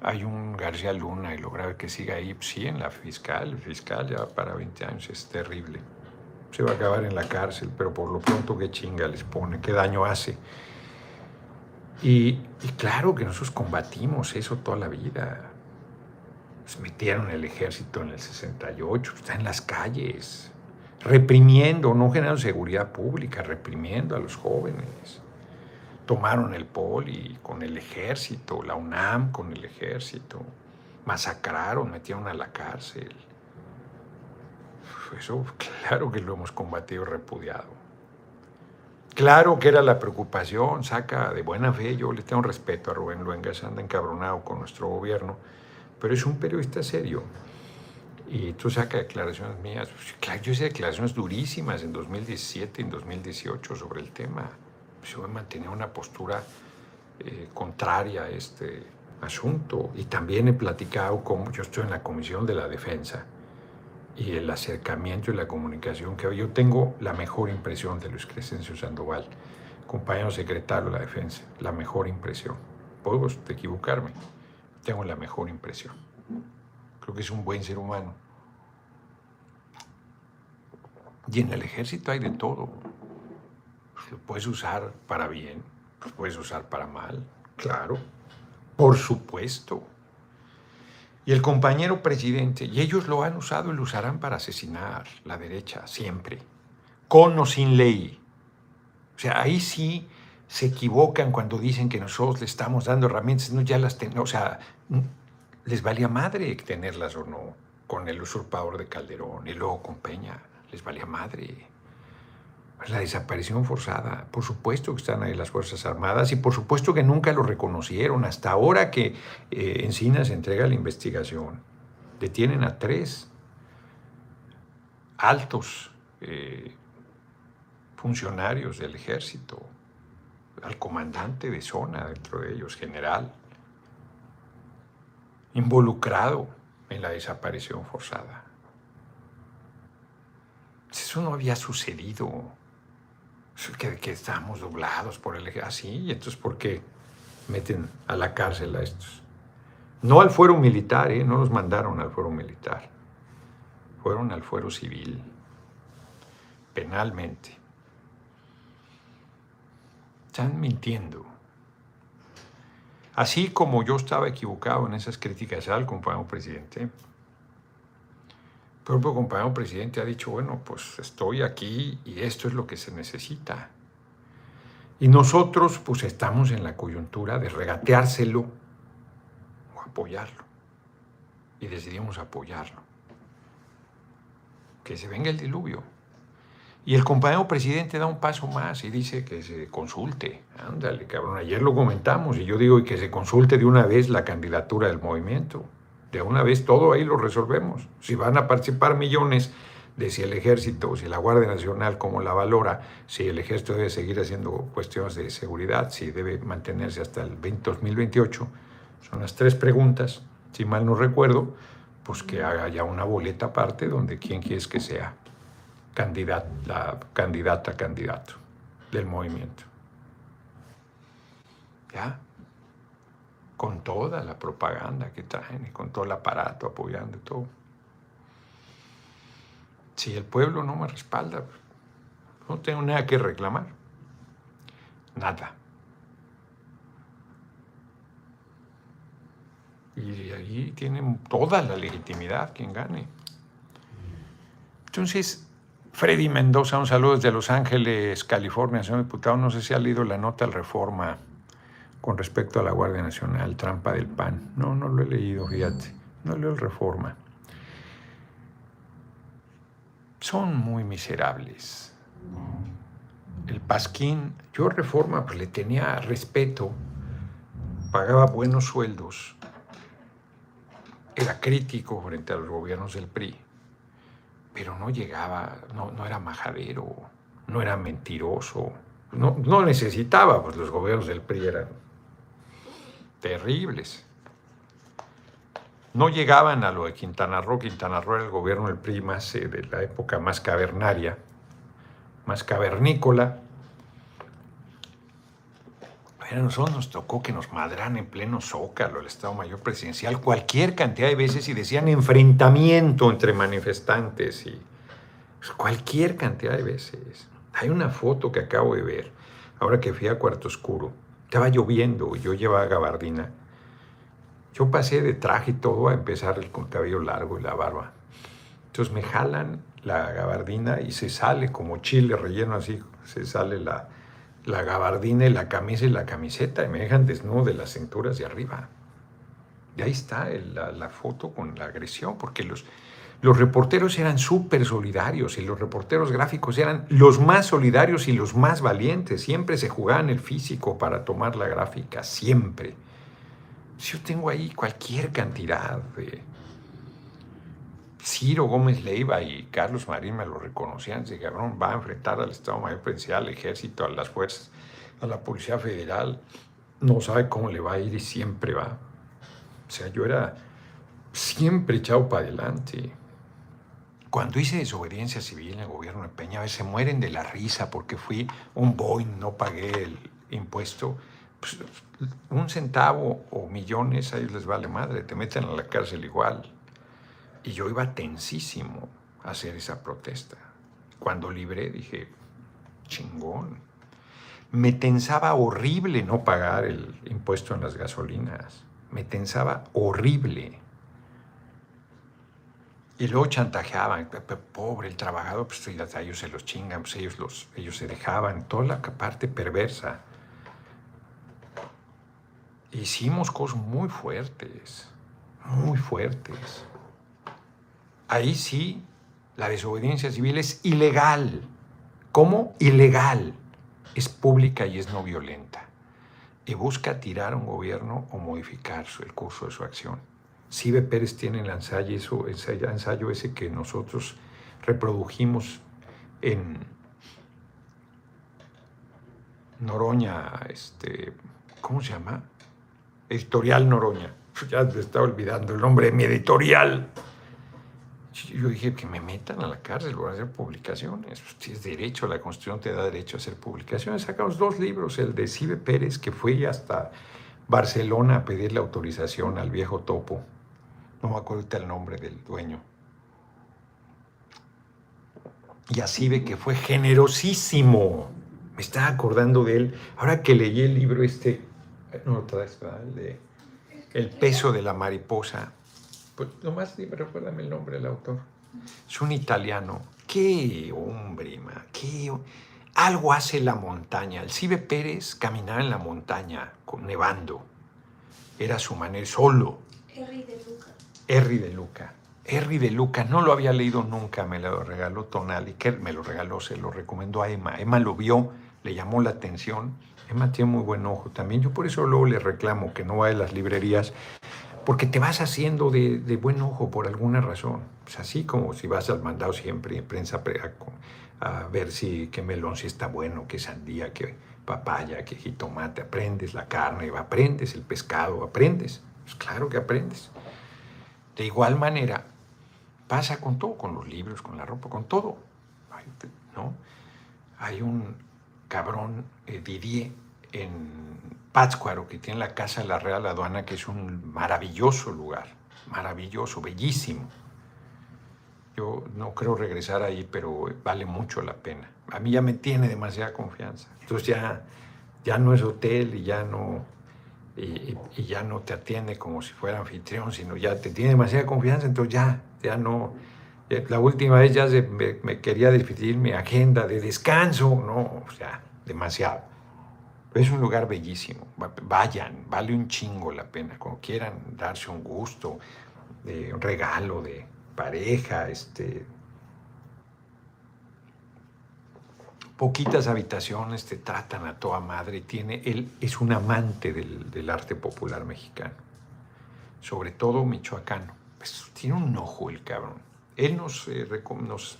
hay un García Luna y lo grave que siga ahí, sí, en la fiscal, fiscal ya para 20 años es terrible. Se va a acabar en la cárcel, pero por lo pronto qué chinga les pone, qué daño hace. Y, claro que nosotros combatimos eso toda la vida pues, metieron el ejército en el 68, está en las calles, reprimiendo, no generando seguridad pública, reprimiendo a los jóvenes. Tomaron el poli con el ejército, la UNAM con el ejército, masacraron, metieron a la cárcel. Eso claro que lo hemos combatido y repudiado. Claro que era la preocupación, saca de buena fe, yo le tengo respeto a Rubén Luengas, anda encabronado con nuestro gobierno, pero es un periodista serio. Y tú sacas declaraciones mías. Claro, yo hice declaraciones durísimas en 2017 y en 2018 sobre el tema. Pues, yo mantenía una postura eh, contraria a este asunto. Y también he platicado como yo estoy en la Comisión de la Defensa y el acercamiento y la comunicación que yo tengo la mejor impresión de Luis Crescencio Sandoval, compañero secretario de la Defensa, la mejor impresión. Puedo equivocarme, tengo la mejor impresión. Creo que es un buen ser humano. Y en el ejército hay de todo. Lo puedes usar para bien, lo puedes usar para mal, claro, por supuesto. Y el compañero presidente, y ellos lo han usado y lo usarán para asesinar la derecha, siempre, con o sin ley. O sea, ahí sí se equivocan cuando dicen que nosotros le estamos dando herramientas, no, ya las tenemos, o sea, les valía madre tenerlas o no, con el usurpador de Calderón y luego con Peña, les valía madre. La desaparición forzada, por supuesto que están ahí las Fuerzas Armadas y por supuesto que nunca lo reconocieron, hasta ahora que eh, Encinas entrega la investigación, detienen a tres altos eh, funcionarios del ejército, al comandante de zona dentro de ellos, general, involucrado en la desaparición forzada. Eso no había sucedido. Que, estamos doblados por el. Así, y entonces, ¿por qué meten a la cárcel a estos? No al fuero militar, ¿eh? no los mandaron al fuero militar. Fueron al fuero civil, penalmente. Están mintiendo. Así como yo estaba equivocado en esas críticas al compañero presidente, el compañero presidente ha dicho, bueno, pues estoy aquí y esto es lo que se necesita. Y nosotros pues estamos en la coyuntura de regateárselo o apoyarlo. Y decidimos apoyarlo. Que se venga el diluvio. Y el compañero presidente da un paso más y dice que se consulte. Ándale, cabrón. Ayer lo comentamos y yo digo y que se consulte de una vez la candidatura del movimiento. De una vez todo ahí lo resolvemos. Si van a participar millones de si el ejército, si la Guardia Nacional, cómo la valora, si el ejército debe seguir haciendo cuestiones de seguridad, si debe mantenerse hasta el 2028. Son las tres preguntas, si mal no recuerdo, pues que haga ya una boleta aparte donde quién quieres que sea candidata, la candidata, candidato del movimiento. ¿Ya? Con toda la propaganda que traen y con todo el aparato apoyando todo. Si el pueblo no me respalda, no tengo nada que reclamar. Nada. Y ahí tienen toda la legitimidad quien gane. Entonces, Freddy Mendoza, un saludo desde Los Ángeles, California, señor diputado. No sé si ha leído la nota al reforma con respecto a la Guardia Nacional, trampa del PAN. No, no lo he leído, fíjate. No leo el reforma. Son muy miserables. El Pasquín, yo reforma, pues le tenía respeto, pagaba buenos sueldos, era crítico frente a los gobiernos del PRI pero no llegaba, no, no era majadero, no era mentiroso, no, no necesitaba, pues los gobiernos del PRI eran terribles. No llegaban a lo de Quintana Roo, Quintana Roo era el gobierno del PRI más eh, de la época más cavernaria, más cavernícola, a nosotros nos tocó que nos madran en pleno zócalo, el Estado Mayor Presidencial, cualquier cantidad de veces y decían enfrentamiento entre manifestantes y pues, cualquier cantidad de veces. Hay una foto que acabo de ver, ahora que fui a Cuarto Oscuro. Estaba lloviendo yo llevaba gabardina. Yo pasé de traje y todo a empezar con el cabello largo y la barba. Entonces me jalan la gabardina y se sale como chile relleno así, se sale la, la gabardina y la camisa y la camiseta y me dejan desnudo de las cinturas de arriba. Y ahí está la, foto con la agresión, porque los, los reporteros eran súper solidarios y los reporteros gráficos eran los más solidarios y los más valientes. Siempre se jugaban el físico para tomar la gráfica, siempre. Yo tengo ahí cualquier cantidad de, Ciro Gómez Leiva y Carlos Marín me lo reconocían, ese cabrón va a enfrentar al Estado Mayor Presidencial, al Ejército, a las fuerzas, a la Policía Federal, no sabe cómo le va a ir y siempre va. O sea, yo era siempre echado para adelante. Cuando hice desobediencia civil en el gobierno de Peña, a veces mueren de la risa porque fui un Boeing, no pagué el impuesto. Pues, un centavo o millones, a ellos les vale madre, te meten a la cárcel igual. Y yo iba tensísimo a hacer esa protesta. Cuando libré dije, chingón. Me tensaba horrible no pagar el impuesto en las gasolinas. Me tensaba horrible. Y luego chantajeaban, pobre el trabajador, pues a ellos se los chingan, pues ellos, los, ellos se dejaban, toda la parte perversa. Hicimos cosas muy fuertes, muy fuertes ahí sí la desobediencia civil es ilegal. ¿Cómo? Ilegal. Es pública y es no violenta. Y busca tirar a un gobierno o modificar el curso de su acción. Sibe Pérez tiene el ensayo, ese que nosotros reprodujimos en Noroña, este, ¿cómo se llama? Editorial Noroña. Ya te estaba olvidando el nombre de mi editorial yo dije que me metan a la cárcel por hacer publicaciones. Si es derecho, la Constitución te da derecho a hacer publicaciones. Sacamos dos libros, el de Cibe Pérez, que fue hasta Barcelona a pedirle autorización al viejo topo. No me acuerdo el nombre del dueño. Y así ve que fue generosísimo. Me estaba acordando de él. Ahora que leí el libro este, no lo traes, El de El peso de la mariposa pues nomás recuérdame el nombre del autor. Es un italiano. Qué hombre, ma, qué... Algo hace la montaña. El Cibe Pérez caminaba en la montaña, con, nevando. Era su manera, solo. Henry de Luca. Henry de Luca. Henry de Luca, no lo había leído nunca, me lo regaló Tonali, que me lo regaló, se lo recomendó a Emma. Emma lo vio, le llamó la atención. Emma tiene muy buen ojo también. Yo por eso luego le reclamo que no va a las librerías porque te vas haciendo de, buen ojo por alguna razón. Así como si vas al mandado siempre en prensa a, ver si qué melón si está bueno, qué sandía, qué papaya, qué jitomate, aprendes la carne, aprendes el pescado, aprendes. Pues claro que aprendes. De igual manera, pasa con todo, con los libros, con la ropa, con todo. ¿no? Hay un cabrón, eh, Didier, en Pátzcuaro, que tiene la Casa de la Real Aduana, que es un maravilloso lugar, maravilloso, bellísimo. Yo no creo regresar ahí, pero vale mucho la pena. A mí ya me tiene demasiada confianza. Entonces ya, ya no es hotel y ya no, y, ya no te atiende como si fuera anfitrión, sino ya te tiene demasiada confianza, entonces ya, ya no. La última vez ya me, me, quería definir mi agenda de descanso, no, o sea, demasiado. Es un lugar bellísimo. Vayan, vale un chingo la pena. Como quieran darse un gusto, de un regalo de pareja, este. Poquitas habitaciones te tratan a toda madre. Tiene, él es un amante del, arte popular mexicano, sobre todo michoacano. Pues, tiene un ojo el cabrón. Él nos, eh, nos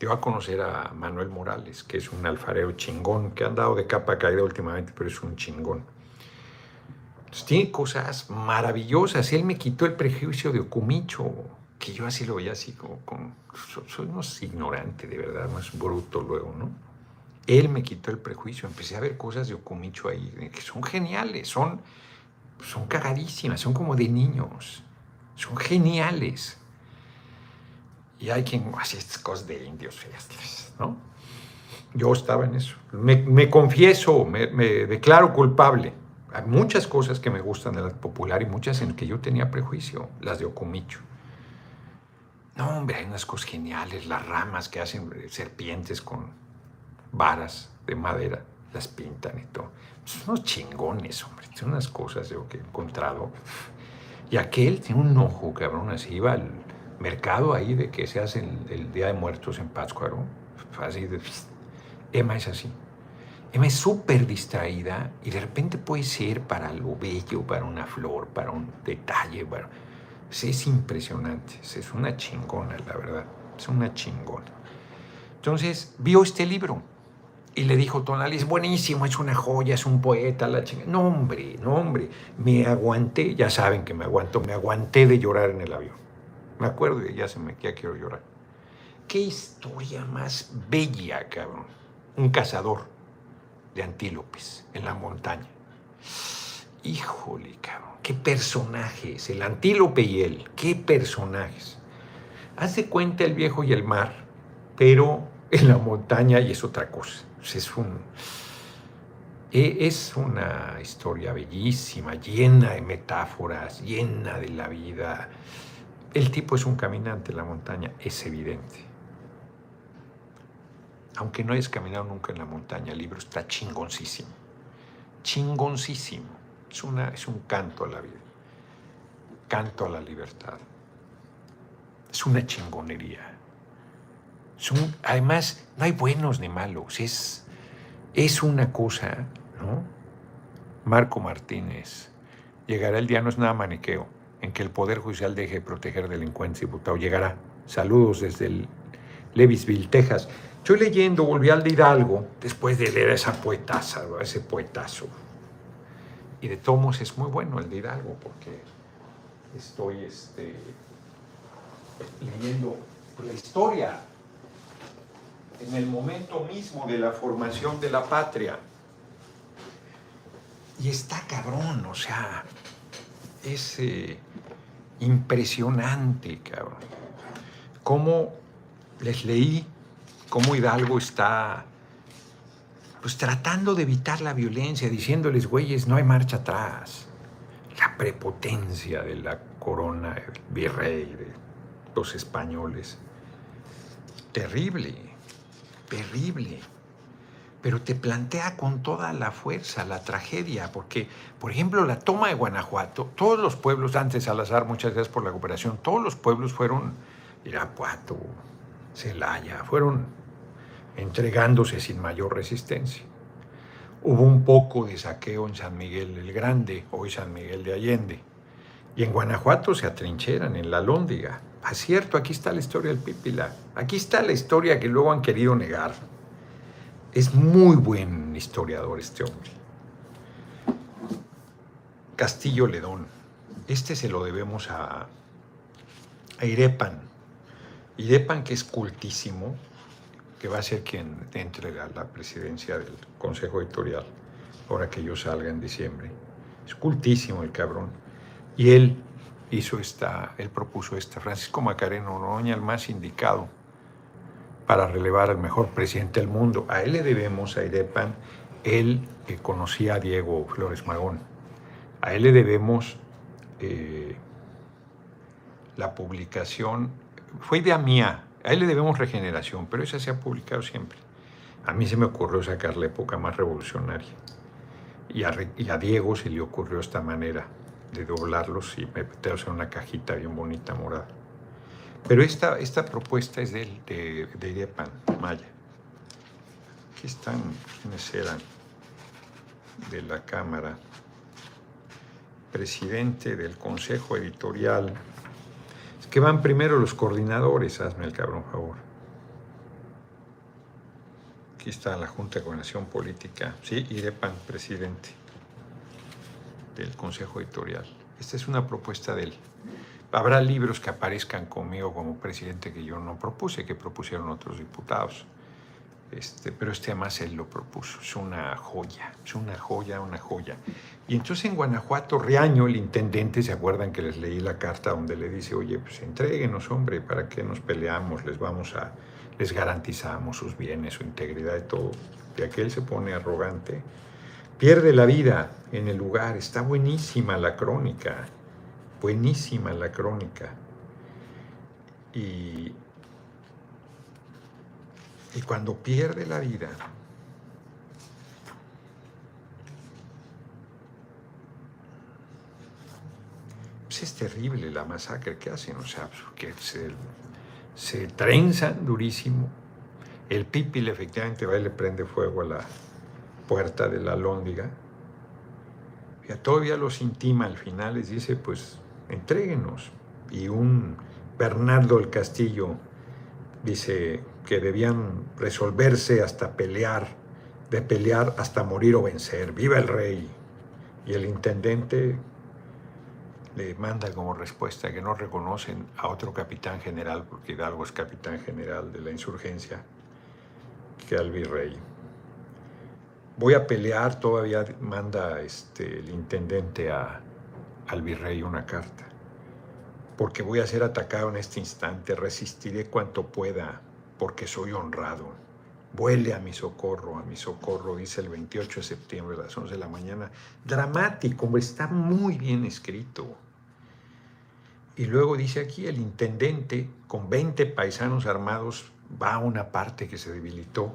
dio a conocer a Manuel Morales, que es un alfarero chingón, que ha andado de capa caída últimamente, pero es un chingón. tiene cosas maravillosas. Él me quitó el prejuicio de Ocumicho, que yo así lo veía así como, con, soy unos ignorante de verdad, más bruto luego, ¿no? Él me quitó el prejuicio, empecé a ver cosas de Ocumicho ahí, que son geniales, son, son cagadísimas, son como de niños, son geniales. Y hay quien hace estas cosas de indios ¿no? Yo estaba en eso. Me, confieso, me, declaro culpable. Hay muchas cosas que me gustan de la popular y muchas en que yo tenía prejuicio, las de Ocomicho. No, hombre, hay unas cosas geniales, las ramas que hacen serpientes con varas de madera, las pintan y todo. Son unos chingones, hombre, son unas cosas que he encontrado. Y aquel tiene un ojo, cabrón, así iba al mercado ahí de que se hace el, Día de Muertos en Pátzcuaro. Así de, Emma es así. Emma es súper distraída y de repente puede ser para lo bello, para una flor, para un detalle. es impresionante. Es una chingona, la verdad. Es una chingona. Entonces vio este libro y le dijo Tonali, es buenísimo, es una joya, es un poeta, la chingada. No, hombre, no, hombre. Me aguanté, ya saben que me aguanto, me aguanté de llorar en el avión. Me acuerdo y ya se me ya quiero llorar. Qué historia más bella, cabrón. Un cazador de antílopes en la montaña. Híjole, cabrón. Qué personajes. El antílope y él. Qué personajes. Hace cuenta el viejo y el mar, pero en la montaña y es otra cosa. Es un. E, es una historia bellísima, llena de metáforas, llena de la vida. El tipo es un caminante en la montaña, es evidente. Aunque no hayas caminado nunca en la montaña, el libro está chingoncísimo. Chingoncísimo. Es, una, es un canto a la vida. Canto a la libertad. Es una chingonería. Además, no hay buenos ni malos. Es, es una cosa, ¿no? Marco Martínez. Llegará el día, no es nada maniqueo en que el Poder Judicial deje de proteger delincuentes, diputado. Llegará. Saludos desde Levisville, Texas. Estoy leyendo, volví al de Hidalgo, después de leer esa poetaza, ese poetazo. Y de tomos es muy bueno el de Hidalgo, porque estoy, este, leyendo la historia en el momento mismo de la formación de la patria. Y está cabrón, o sea, es eh, impresionante, cabrón. Cómo les leí, cómo Hidalgo está pues tratando de evitar la violencia, diciéndoles, güeyes, no hay marcha atrás. La prepotencia de la corona, el virrey, de los españoles. Terrible, terrible. Pero te plantea con toda la fuerza la tragedia, porque, por ejemplo, la toma de Guanajuato, todos los pueblos, antes Salazar, muchas gracias por la cooperación, todos los pueblos fueron Irapuato, Celaya, fueron entregándose sin mayor resistencia. Hubo un poco de saqueo en San Miguel el Grande, hoy San Miguel de Allende, y en Guanajuato se atrincheran, en la Lóndiga. Acierto, aquí está la historia del Pípila. Aquí está la historia que luego han querido negar. Es muy buen historiador este hombre. Castillo Ledón. Este se lo debemos a, a Irepan. Irepan, que es cultísimo, que va a ser quien entre a la presidencia del Consejo Editorial, ahora que yo salga en diciembre. Es cultísimo el cabrón. Y él hizo esta, él propuso esta, Francisco Macareno Noroña, el más indicado para relevar al mejor presidente del mundo. A él le debemos, a Irepan, él que conocía a Diego Flores Magón. A él le debemos eh, la publicación, fue idea mía, a él le debemos regeneración, pero esa se ha publicado siempre. A mí se me ocurrió sacar la época más revolucionaria. Y a, y a Diego se le ocurrió esta manera de doblarlos y meterlos en una cajita bien bonita morada. Pero esta, esta propuesta es de, de, de Irepan Maya. Aquí están, ¿quiénes eran? De la Cámara. Presidente del Consejo Editorial. Es que van primero los coordinadores, hazme el cabrón favor. Aquí está la Junta de Coordinación Política. Sí, Irepan, presidente del Consejo Editorial. Esta es una propuesta de él. Habrá libros que aparezcan conmigo como presidente que yo no propuse, que propusieron otros diputados. Este, pero este además él lo propuso. Es una joya, es una joya, una joya. Y entonces en Guanajuato, Riaño, el intendente, ¿se acuerdan que les leí la carta donde le dice, oye, pues entréguenos, hombre, ¿para qué nos peleamos? Les vamos a, les garantizamos sus bienes, su integridad y todo. Y aquel se pone arrogante pierde la vida en el lugar. Está buenísima la crónica, buenísima la crónica. Y, y cuando pierde la vida, pues es terrible la masacre que hacen, o sea, que se, se trenzan durísimo. El pipil efectivamente va y le prende fuego a la, puerta de la lóndiga. Y todavía los intima al final, les dice, pues entréguenos. Y un Bernardo el Castillo dice que debían resolverse hasta pelear, de pelear hasta morir o vencer. ¡Viva el rey! Y el intendente le manda como respuesta que no reconocen a otro capitán general, porque Hidalgo es capitán general de la insurgencia, que al virrey voy a pelear, todavía manda este, el intendente a, al virrey una carta, porque voy a ser atacado en este instante, resistiré cuanto pueda, porque soy honrado. Vuele a mi socorro, a mi socorro, dice el 28 de septiembre a las 11 de la mañana. Dramático, está muy bien escrito. Y luego dice aquí, el intendente con 20 paisanos armados va a una parte que se debilitó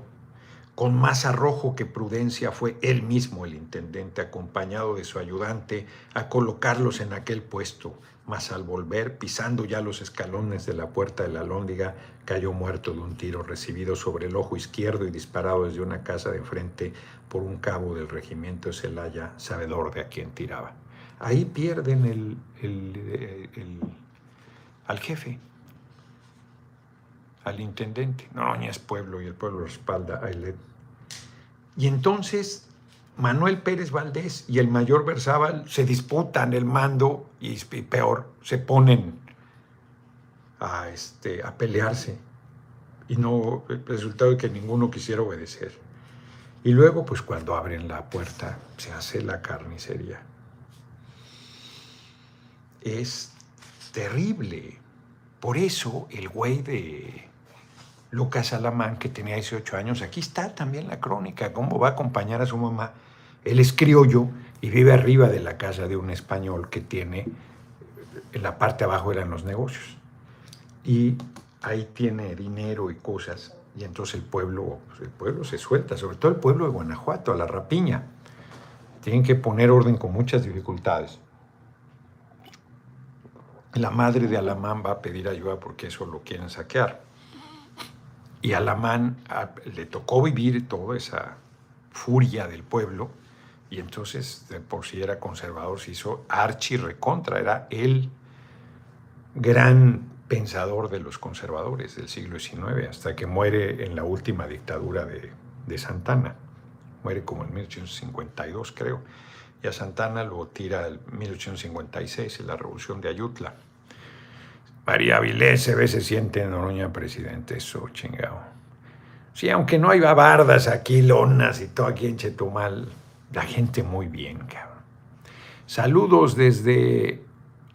con más arrojo que prudencia fue él mismo el intendente, acompañado de su ayudante, a colocarlos en aquel puesto, mas al volver, pisando ya los escalones de la puerta de la lóndiga, cayó muerto de un tiro recibido sobre el ojo izquierdo y disparado desde una casa de enfrente por un cabo del regimiento de Celaya, sabedor de a quien tiraba. Ahí pierden el, al jefe, al intendente. No, es pueblo y el pueblo respalda a Ailet. Y entonces Manuel Pérez Valdés y el mayor Berzábal se disputan el mando y, peor, se ponen a, este, a pelearse y no, el resultado de que ninguno quisiera obedecer. Y luego, pues cuando abren la puerta, se hace la carnicería. Es terrible. Por eso el güey de Lucas Alamán, que tenía 18 años, aquí está también la crónica, cómo va a acompañar a su mamá. Él es criollo y vive arriba de la casa de un español que tiene, en la parte abajo eran los negocios. Y ahí tiene dinero y cosas. Y entonces el pueblo, pues, el pueblo se suelta, sobre todo el pueblo de Guanajuato, a la rapiña. Tienen que poner orden con muchas dificultades. La madre de Alamán va a pedir ayuda porque eso lo quieren saquear. Y Alamán le tocó vivir toda esa furia del pueblo y entonces por si era conservador se hizo archi recontra, era el gran pensador de los conservadores del siglo XIX, hasta que muere en la última dictadura de, de Santana. Muere como en 1852, creo. Y a Santana lo tira en 1856, en la revolución de Ayutla. María Avilés se ve, se siente en Noroña presidente, eso chingado. Sí, aunque no hay bardas aquí, lonas y todo aquí en Chetumal, la gente muy bien, cabrón. Saludos desde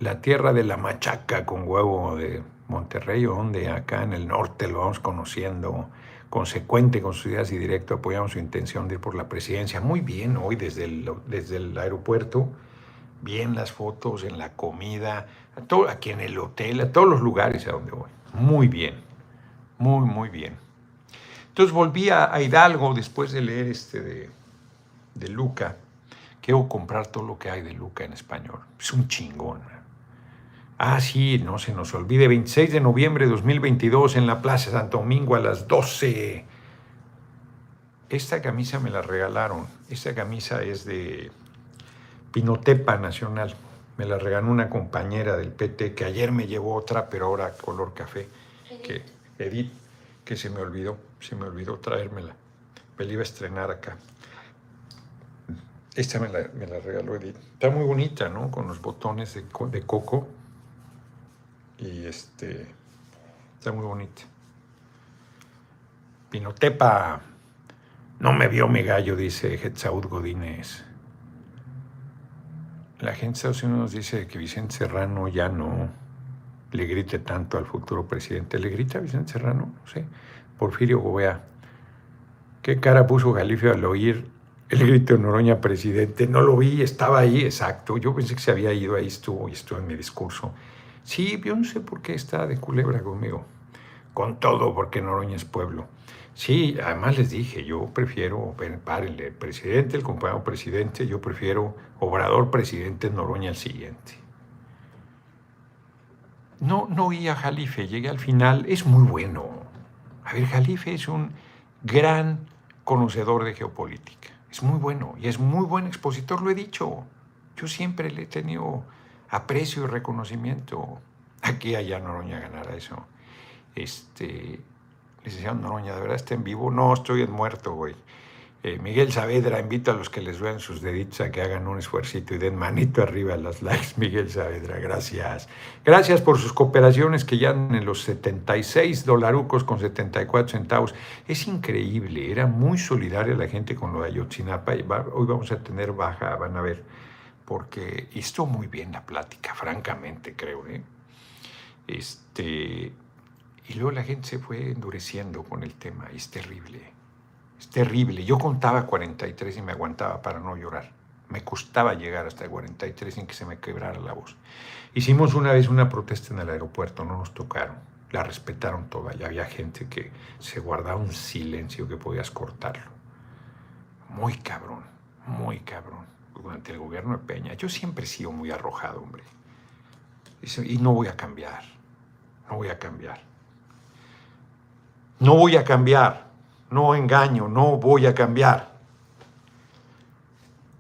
la tierra de la machaca con huevo de Monterrey, donde acá en el norte lo vamos conociendo, consecuente con sus ideas y directo apoyamos su intención de ir por la presidencia. Muy bien hoy desde el, desde el aeropuerto, bien las fotos en la comida, todo, aquí en el hotel, a todos los lugares a donde voy. Muy bien, muy, muy bien. Entonces volví a, Hidalgo después de leer este de, de Luca. Quiero comprar todo lo que hay de Luca en español. Es un chingón. Ah, sí, no se nos olvide, 26 de noviembre de 2022 en la Plaza Santo Domingo a las 12. Esta camisa me la regalaron. Esta camisa es de Pinotepa Nacional. Me la regaló una compañera del PT que ayer me llevó otra, pero ahora color café. Que, Edith, que se me olvidó, se me olvidó traérmela. Me la iba a estrenar acá. Esta me la, me la regaló Edith. Está muy bonita, ¿no? Con los botones de, de coco y este, está muy bonito. Pinotepa, no me vio mi gallo, dice Hetzaud Godínez. La gente de Estados Unidos dice que Vicente Serrano ya no le grite tanto al futuro presidente. ¿Le grita a Vicente Serrano? No sé. Porfirio Gobea. ¿Qué cara puso Galifio al oír el grito de Noroña presidente? No lo vi, estaba ahí, exacto. Yo pensé que se había ido, ahí estuvo y estuvo en mi discurso. Sí, yo no sé por qué está de culebra conmigo. Con todo, porque Noroña es pueblo. Sí, además les dije, yo prefiero, párenle, presidente, el compañero presidente, yo prefiero Obrador presidente Noroña el siguiente. No, no oí a Jalife, llegué al final, es muy bueno. A ver, Jalife es un gran conocedor de geopolítica, es muy bueno y es muy buen expositor, lo he dicho. Yo siempre le he tenido aprecio y reconocimiento. Aquí allá Noroña ganará eso. Este, licenciado Noroña, ¿de verdad está en vivo? No, estoy en muerto, güey. Eh, Miguel Saavedra, invito a los que les vean sus deditos a que hagan un esfuercito y den manito arriba a las likes. Miguel Saavedra, gracias. Gracias por sus cooperaciones que ya en los 76 dolarucos con 74 centavos. Es increíble, era muy solidaria la gente con lo de Ayotzinapa. Hoy vamos a tener baja, van a ver porque estuvo muy bien la plática, francamente, creo. ¿eh? Este, y luego la gente se fue endureciendo con el tema, es terrible, es terrible. Yo contaba 43 y me aguantaba para no llorar. Me costaba llegar hasta 43 sin que se me quebrara la voz. Hicimos una vez una protesta en el aeropuerto, no nos tocaron, la respetaron toda y había gente que se guardaba un silencio que podías cortarlo. Muy cabrón, muy cabrón durante el gobierno de Peña. Yo siempre he sido muy arrojado, hombre. Y no voy a cambiar. No voy a cambiar. No voy a cambiar. No engaño, no voy a cambiar.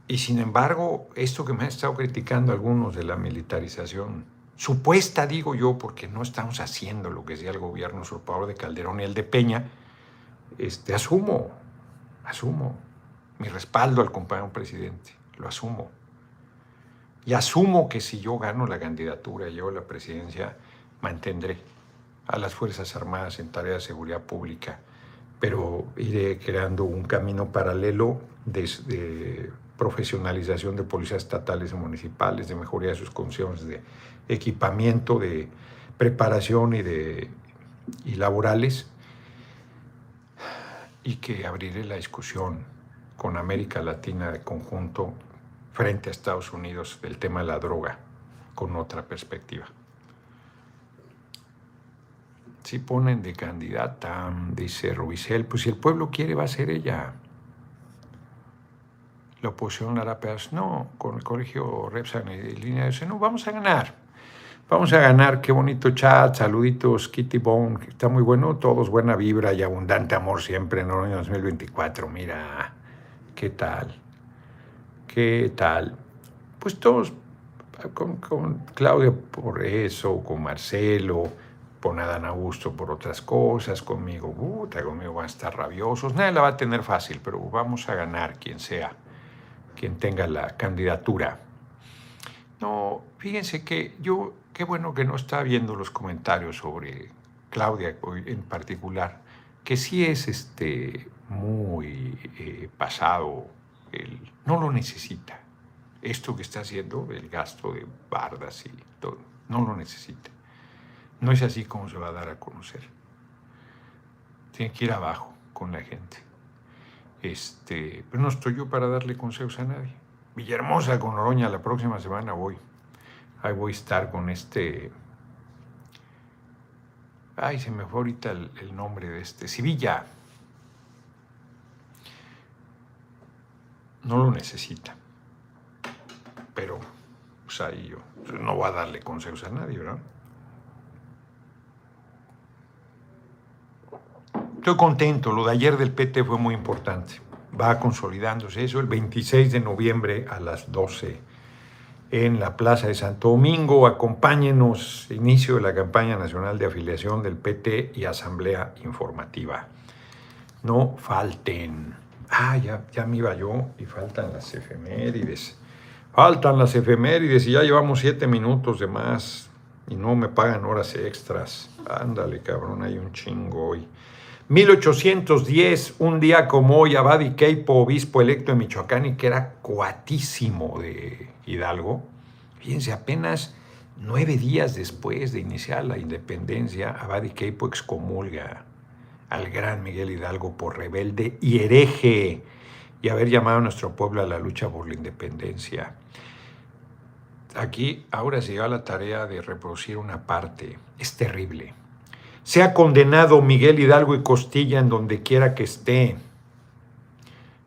Y sin embargo, esto que me han estado criticando algunos de la militarización, supuesta digo yo, porque no estamos haciendo lo que decía el gobierno usurpador de Calderón y el de Peña, este, asumo, asumo mi respaldo al compañero presidente lo asumo. Y asumo que si yo gano la candidatura, yo la presidencia, mantendré a las Fuerzas Armadas en tareas de seguridad pública, pero iré creando un camino paralelo de, profesionalización de policías estatales y municipales, de mejoría de sus condiciones de equipamiento, de preparación y, de, y laborales, y que abriré la discusión con América Latina de conjunto frente a Estados Unidos del tema de la droga con otra perspectiva. Si ponen de candidata, dice Rubicel, pues si el pueblo quiere va a ser ella. La oposición hará pedazos. No, con el colegio Repsan y línea dice, no, vamos a ganar. Vamos a ganar, qué bonito chat, saluditos, Kitty Bone, está muy bueno, todos buena vibra y abundante amor siempre en el año 2024. Mira, ¿qué tal? ¿Qué tal? Pues todos, con, con Claudia por eso, con Marcelo, con Adán Augusto por otras cosas, conmigo, puta, conmigo van a estar rabiosos. Nadie la va a tener fácil, pero vamos a ganar quien sea, quien tenga la candidatura. No, fíjense que yo, qué bueno que no está viendo los comentarios sobre Claudia en particular, que sí es este, muy eh, pasado, no lo necesita. Esto que está haciendo, el gasto de bardas y todo, no lo necesita. No es así como se va a dar a conocer. Tiene que ir abajo con la gente. Este, pero no estoy yo para darle consejos a nadie. Villahermosa con Oroña, la próxima semana voy. Ahí voy a estar con este. Ay, se me fue ahorita el, nombre de este. Sevilla. No lo necesita. Pero, pues ahí yo. No voy a darle consejos a nadie, ¿verdad? Estoy contento, lo de ayer del PT fue muy importante. Va consolidándose eso el 26 de noviembre a las 12 en la Plaza de Santo Domingo. Acompáñenos, inicio de la campaña nacional de afiliación del PT y asamblea informativa. No falten. Ah, ya, ya me iba yo y faltan las efemérides. Faltan las efemérides y ya llevamos siete minutos de más y no me pagan horas extras. Ándale, cabrón, hay un chingo hoy. 1810, un día como hoy, Abadi Keipo, obispo electo de Michoacán y que era cuatísimo de Hidalgo, fíjense, apenas nueve días después de iniciar la independencia, Abadi Keipo excomulga al gran Miguel Hidalgo por rebelde y hereje y haber llamado a nuestro pueblo a la lucha por la independencia. Aquí ahora se lleva la tarea de reproducir una parte. Es terrible. Sea condenado Miguel Hidalgo y Costilla en donde quiera que esté,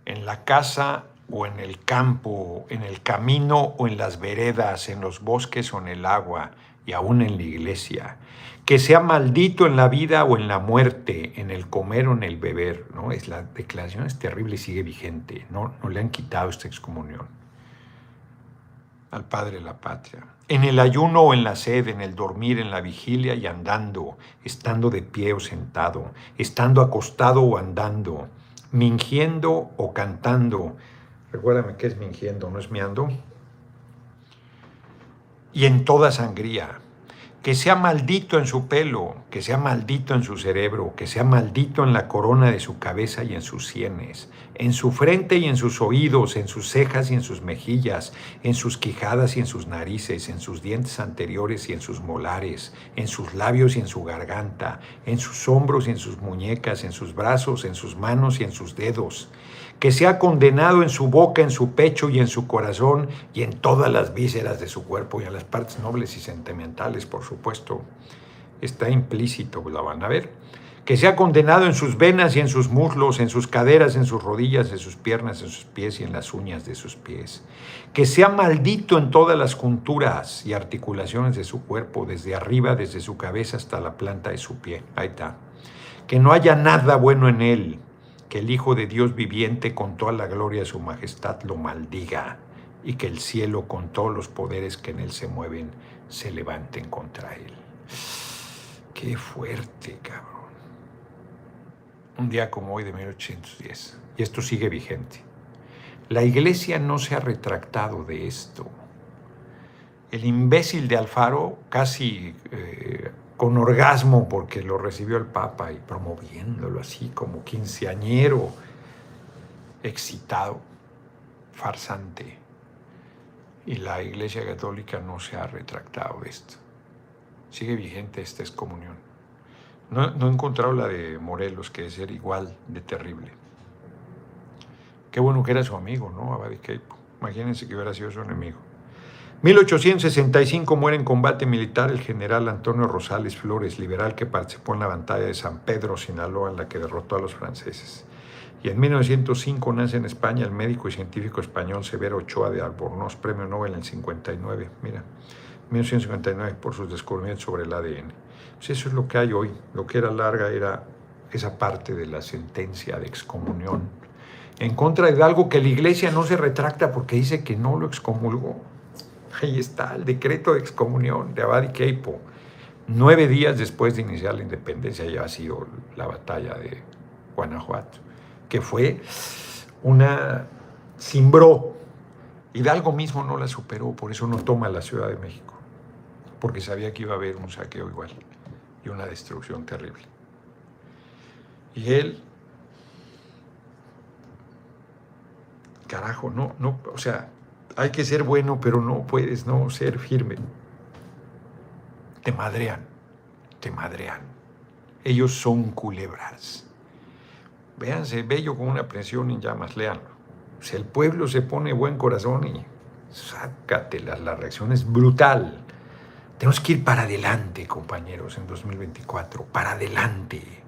en la casa o en el campo, en el camino o en las veredas, en los bosques o en el agua, y aún en la iglesia. Que sea maldito en la vida o en la muerte, en el comer o en el beber. ¿no? Es, la declaración es terrible y sigue vigente. No, no le han quitado esta excomunión al Padre de la Patria en el ayuno o en la sed, en el dormir, en la vigilia y andando, estando de pie o sentado, estando acostado o andando, mingiendo o cantando. Recuérdame qué es mingiendo, ¿no es miando? Y en toda sangría, que sea maldito en su pelo, que sea maldito en su cerebro, que sea maldito en la corona de su cabeza y en sus sienes, en su frente y en sus oídos, en sus cejas y en sus mejillas, en sus quijadas y en sus narices, en sus dientes anteriores y en sus molares, en sus labios y en su garganta, en sus hombros y en sus muñecas, en sus brazos, en sus manos y en sus dedos, que sea condenado en su boca, en su pecho y en su corazón y en todas las vísceras de su cuerpo y en las partes nobles y sentimentales, por supuesto. Está implícito, la van a ver. Que sea condenado en sus venas y en sus muslos, en sus caderas, en sus rodillas, en sus piernas, en sus pies y en las uñas de sus pies. Que sea maldito en todas las junturas y articulaciones de su cuerpo, desde arriba, desde su cabeza hasta la planta de su pie. Ahí está. Que no haya nada bueno en él, que el Hijo de Dios viviente con toda la gloria de su majestad lo maldiga y que el cielo con todos los poderes que en él se mueven se levanten contra él. Qué fuerte, cabrón. Un día como hoy de 1810. Y esto sigue vigente. La iglesia no se ha retractado de esto. El imbécil de Alfaro, casi eh, con orgasmo porque lo recibió el Papa y promoviéndolo así como quinceañero, excitado, farsante. Y la Iglesia Católica no se ha retractado de esto. Sigue vigente esta excomunión. No, he encontrado la de Morelos, que es ser igual de terrible. Qué bueno que era su amigo, ¿no? Abadiqueipo. Imagínense que hubiera sido su enemigo. 1865 muere en combate militar el general Antonio Rosales Flores, liberal que participó en la batalla de San Pedro, Sinaloa, en la que derrotó a los franceses. Y en 1905 nace en España el médico y científico español Severo Ochoa de Albornoz, premio Nobel en 59. Mira, 1959 por sus descubrimientos sobre el ADN. Pues eso es lo que hay hoy. Lo que era larga era esa parte de la sentencia de excomunión en contra de algo que la iglesia no se retracta porque dice que no lo excomulgó. Ahí está el decreto de excomunión de Abad y Keipo. Nueve días después de iniciar la independencia ya ha sido la batalla de Guanajuato, que fue una simbró. Hidalgo mismo no la superó, por eso no toma la Ciudad de México, porque sabía que iba a haber un saqueo igual y una destrucción terrible. Y él carajo, no, no, o sea, hay que ser bueno, pero no puedes no ser firme. Te madrean, te madrean. Ellos son culebras. Véanse, bello con una presión en llamas, leanlo. Si el pueblo se pone buen corazón y sácatelas, la reacción es brutal. Tenemos que ir para adelante, compañeros, en 2024, para adelante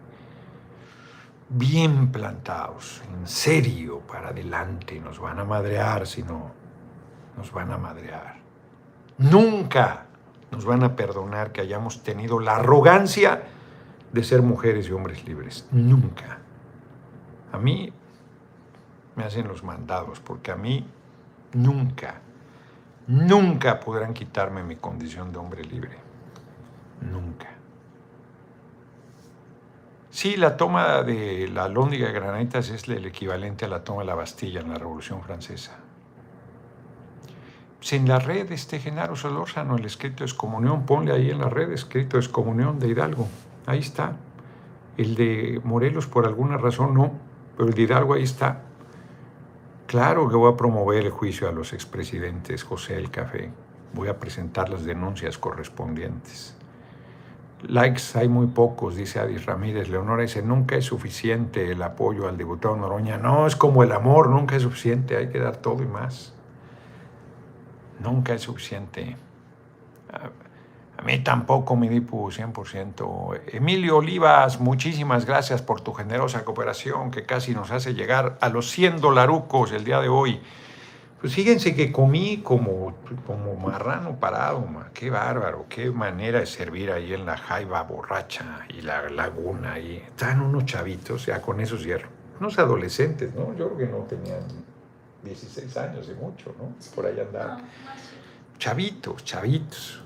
bien plantados, en serio, para adelante. Nos van a madrear, si no, nos van a madrear. Nunca nos van a perdonar que hayamos tenido la arrogancia de ser mujeres y hombres libres. Nunca. A mí me hacen los mandados, porque a mí nunca, nunca podrán quitarme mi condición de hombre libre. Nunca. Sí, la toma de la Lóndiga de Granaditas es el equivalente a la toma de la Bastilla en la Revolución Francesa. Pues en la red, este Genaro Solórzano, el escrito de excomunión, ponle ahí en la red escrito de excomunión de Hidalgo. Ahí está. El de Morelos, por alguna razón, no, pero el de Hidalgo ahí está. Claro que voy a promover el juicio a los expresidentes José el Café. Voy a presentar las denuncias correspondientes. Likes hay muy pocos, dice Adis Ramírez. Leonora dice, nunca es suficiente el apoyo al diputado Noroña. No, es como el amor, nunca es suficiente, hay que dar todo y más. Nunca es suficiente. A, mí tampoco, mi dipu, 100%. Emilio Olivas, muchísimas gracias por tu generosa cooperación que casi nos hace llegar a los 100 dolarucos el día de hoy. Pues fíjense que comí como, como marrano parado, qué bárbaro, qué manera de servir ahí en la jaiba borracha y la laguna. Y estaban unos chavitos, ya con eso cierro. Unos adolescentes, ¿no? Yo creo que no tenían 16 años de mucho, ¿no? Por ahí andaban. Chavitos, chavitos.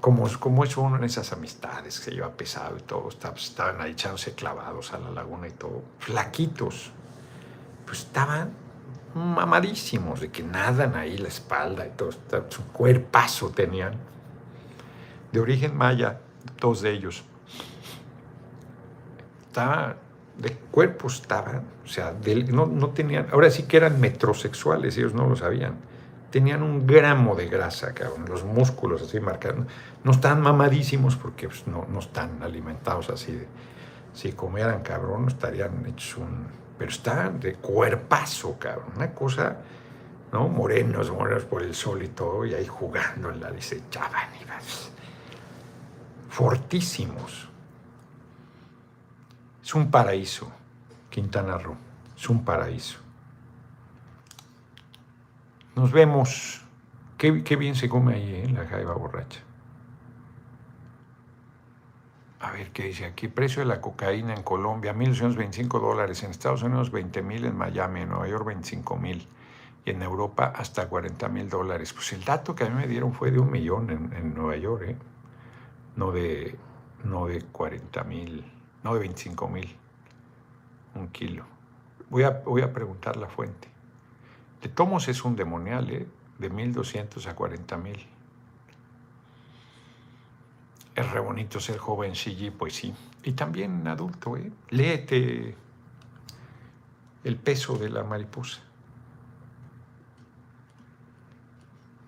Como, como es uno en esas amistades que se lleva pesado y todo, estaban ahí echándose clavados a la laguna y todo, flaquitos. Pues estaban mamadísimos, de que nadan ahí la espalda y todo, su cuerpazo tenían. De origen maya, dos de ellos. Estaban, de cuerpo estaban, o sea, no, no, tenían, ahora sí que eran metrosexuales, ellos no lo sabían. Tenían un gramo de grasa, cabrón, los músculos así marcados. No están mamadísimos porque pues, no, no están alimentados así. si comieran cabrón, estarían hechos un pero está de cuerpazo, cabrón. Una cosa, ¿no? Morenos, morenos por el sol y todo, y ahí jugando en la desechaban y Fortísimos. Es un paraíso, Quintana Roo. Es un paraíso. Nos vemos. Qué, bien se come ahí, ¿eh? La jaiba borracha. A ver qué dice aquí. Precio de la cocaína en Colombia, 1.225 dólares. En Estados Unidos, 20 mil. En Miami, en Nueva York, 25 mil. Y en Europa, hasta 40 mil dólares. Pues el dato que a mí me dieron fue de un millón en, Nueva York, ¿eh? No de, no de 40 mil, no de 25 mil. Un kilo. Voy a, voy a preguntar la fuente. De Tomos es un demonial, ¿eh? De 1.200 a 40 mil. Es re bonito ser joven, sí, pues sí. Y también adulto, ¿eh? Léete el peso de la mariposa.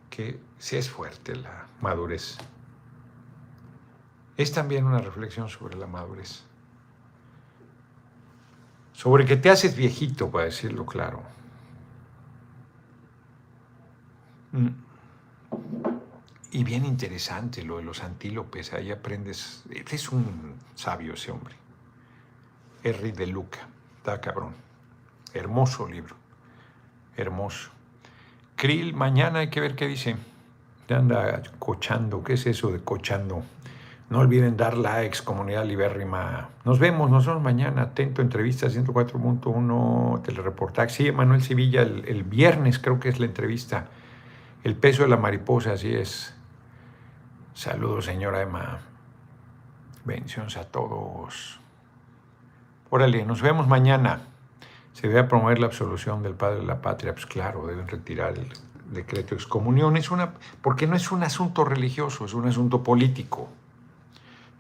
Que sí es fuerte la madurez. Es también una reflexión sobre la madurez. Sobre que te haces viejito, para decirlo claro. Mm. Y bien interesante lo de los antílopes, ahí aprendes. Este es un sabio ese hombre. Henry de Luca, está cabrón. Hermoso libro, hermoso. Krill, mañana hay que ver qué dice. Anda cochando, ¿qué es eso de cochando? No olviden dar likes, comunidad libérrima. Nos vemos, nos vemos mañana. Atento, entrevista 104.1, telereportaje. Sí, Manuel Sevilla, el, viernes creo que es la entrevista. El peso de la mariposa, así es. Saludos, señora Emma. Bendiciones a todos. Órale, nos vemos mañana. Se debe promover la absolución del padre de la patria. Pues claro, deben retirar el decreto de excomunión. Es una, porque no es un asunto religioso, es un asunto político.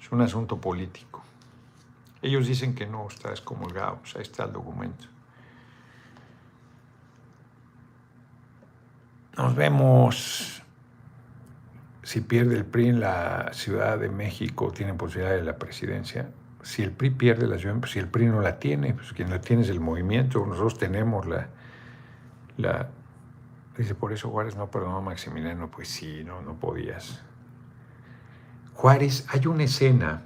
Es un asunto político. Ellos dicen que no está excomulgado. Pues ahí está el documento. Nos vemos si pierde el PRI en la Ciudad de México, tiene posibilidad de la presidencia. Si el PRI pierde la ciudad, si el PRI no la tiene, pues quien la tiene es el movimiento, nosotros tenemos la... la dice, por eso Juárez no perdonó a Maximiliano, pues sí, no, no podías. Juárez, hay una escena,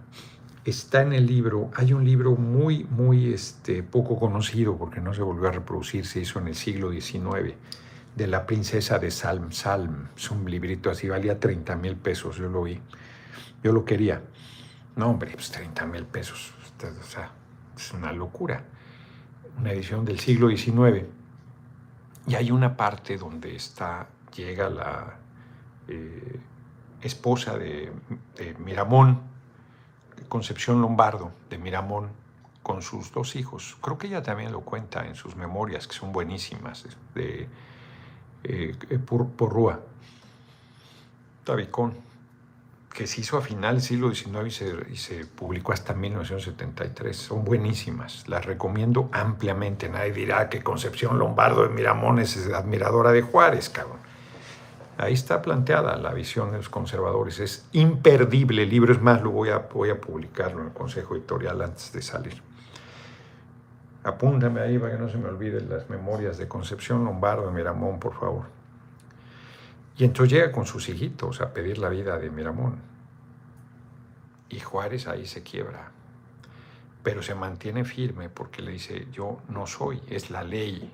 está en el libro, hay un libro muy, muy este, poco conocido porque no se volvió a reproducir, se hizo en el siglo XIX de la princesa de Salm. Salm, es un librito así, valía 30 mil pesos, yo lo vi. Yo lo quería. No, hombre, pues 30 mil pesos. O sea, es una locura. Una edición del siglo XIX. Y hay una parte donde está, llega la eh, esposa de, Miramón, Concepción Lombardo, de Miramón, con sus dos hijos. Creo que ella también lo cuenta en sus memorias, que son buenísimas, de, eh, por, Rúa, Tabicón, que se hizo a final del siglo XIX y se, publicó hasta 1973. Son buenísimas, las recomiendo ampliamente. Nadie dirá que Concepción Lombardo de Miramón es admiradora de Juárez, cabrón. Ahí está planteada la visión de los conservadores. Es imperdible el libro, es más, lo voy a, voy a publicarlo en el Consejo Editorial antes de salir. Apúntame ahí para que no se me olviden las memorias de Concepción Lombardo de Miramón, por favor. Y entonces llega con sus hijitos a pedir la vida de Miramón. Y Juárez ahí se quiebra. Pero se mantiene firme porque le dice, yo no soy, es la ley,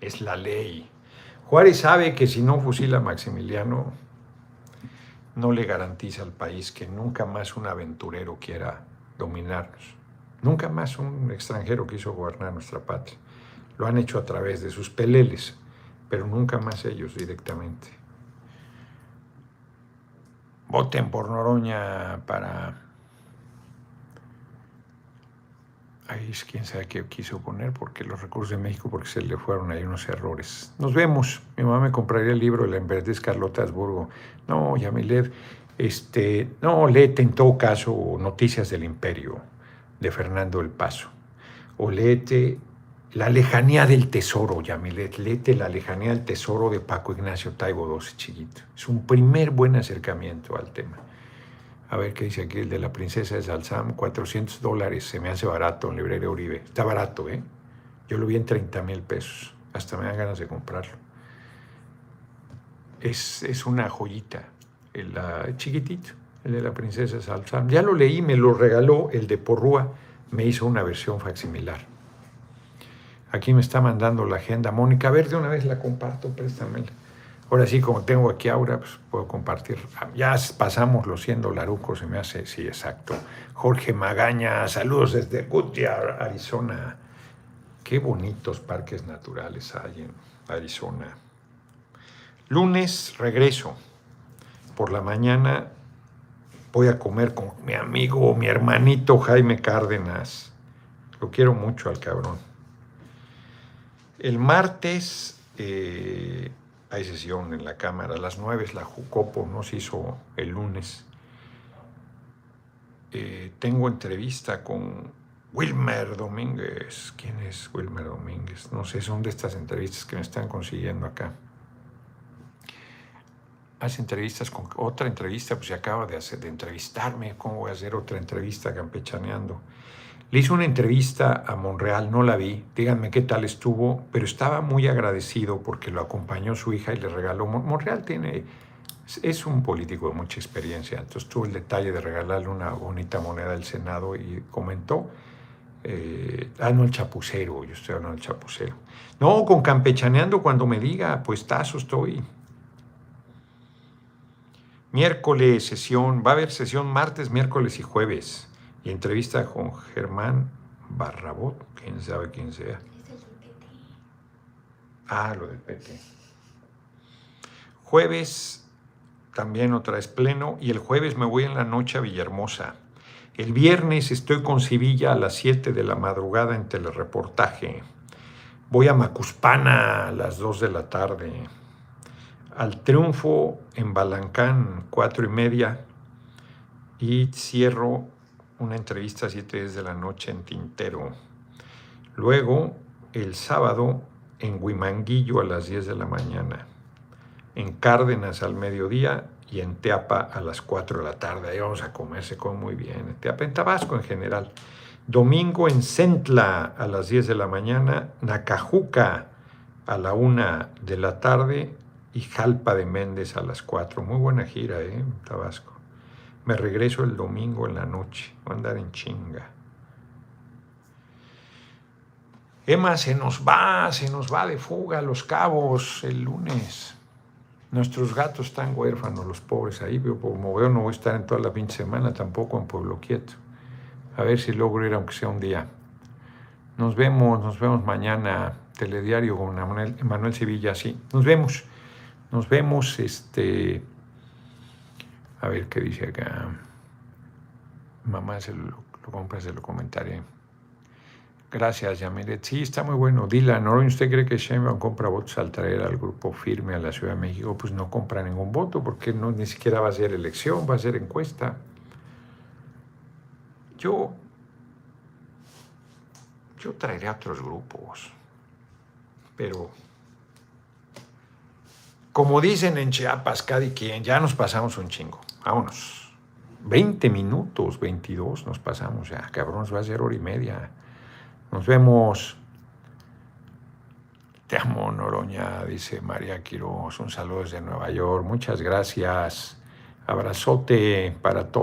es la ley. Juárez sabe que si no fusila a Maximiliano, no le garantiza al país que nunca más un aventurero quiera dominarnos. Nunca más un extranjero quiso gobernar nuestra patria. Lo han hecho a través de sus peleles, pero nunca más ellos directamente. Voten por Noroña para... Ahí es quién sabe qué quiso poner, porque los recursos de México, porque se le fueron ahí unos errores. Nos vemos. Mi mamá me compraría el libro de la emperatriz Carlota Habsburgo. No, Yamilet, este, no, léete en todo caso Noticias del Imperio de Fernando el Paso. O léete La lejanía del tesoro, Yamilet. Léete La lejanía del tesoro de Paco Ignacio Taibo II, chiquito. Es un primer buen acercamiento al tema. A ver qué dice aquí el de la princesa de Salsam, 400 dólares, se me hace barato en librería Uribe. Está barato, ¿eh? Yo lo vi en 30 mil pesos. Hasta me dan ganas de comprarlo. Es, es una joyita, el, chiquitito el de la princesa Salsam. Ya lo leí, me lo regaló el de Porrúa, me hizo una versión facsimilar. Aquí me está mandando la agenda Mónica. A ver, de una vez la comparto, préstamela. Ahora sí, como tengo aquí Aura, pues puedo compartir. Ya pasamos los 100 dolarucos, se me hace, sí, exacto. Jorge Magaña, saludos desde Goodyear, Arizona. Qué bonitos parques naturales hay en Arizona. Lunes regreso. Por la mañana voy a comer con mi amigo, mi hermanito Jaime Cárdenas. Lo quiero mucho al cabrón. El martes eh, hay sesión en la Cámara, a las 9 la Jucopo, nos hizo el lunes. eh, tengo entrevista con Wilmer Domínguez. ¿Quién es Wilmer Domínguez? No sé, son de estas entrevistas que me están consiguiendo acá. Hace entrevistas con otra entrevista, pues se acaba de, hacer, de entrevistarme. ¿Cómo voy a hacer otra entrevista campechaneando? Le hice una entrevista a Monreal, no la vi, díganme qué tal estuvo, pero estaba muy agradecido porque lo acompañó su hija y le regaló. Monreal tiene, es un político de mucha experiencia, entonces tuvo el detalle de regalarle una bonita moneda del Senado y comentó, eh, ah, no, el chapucero, yo estoy hablando del chapucero. No, con campechaneando cuando me diga, pues tazo estoy. Miércoles sesión, va a haber sesión martes, miércoles y jueves. Y entrevista con Germán Barrabot, quién sabe quién sea. Ah, lo del PT. Jueves también otra vez pleno y el jueves me voy en la noche a Villahermosa. El viernes estoy con Sevilla a las 7 de la madrugada en telereportaje. Voy a Macuspana a las 2 de la tarde. Al triunfo en Balancán, 4 y media. Y cierro una entrevista a 7 de la noche en Tintero. Luego, el sábado, en Huimanguillo a las 10 de la mañana. En Cárdenas al mediodía y en Teapa a las 4 de la tarde. Ahí vamos a comer, se come muy bien. En Teapa, en Tabasco en general. Domingo en Centla a las 10 de la mañana. Nacajuca a la 1 de la tarde. Y Jalpa de Méndez a las 4. Muy buena gira, ¿eh? Tabasco. Me regreso el domingo en la noche. Voy a andar en chinga. Emma se nos va, se nos va de fuga a los cabos el lunes. Nuestros gatos están huérfanos, los pobres ahí. Pero como veo, no voy a estar en toda la fin de semana, tampoco en Pueblo Quieto. A ver si logro ir, aunque sea un día. Nos vemos, nos vemos mañana. Telediario con Manuel Sevilla, sí. Nos vemos. Nos vemos, este. A ver qué dice acá. Mamá, se lo, lo compra, se lo comentaré. Gracias, Yamilet. Sí, está muy bueno. Dylan, ¿usted cree que Sheinbaum compra votos al traer al grupo firme a la Ciudad de México? Pues no compra ningún voto porque no, ni siquiera va a ser elección, va a ser encuesta. Yo, yo traeré a otros grupos, pero como dicen en Chiapas, cada quien, ya nos pasamos un chingo. Vámonos. 20 minutos, 22 nos pasamos ya. Cabrón, va a ser hora y media. Nos vemos. Te amo, Noroña, dice María Quiroz. Un saludo desde Nueva York. Muchas gracias. Abrazote para todos.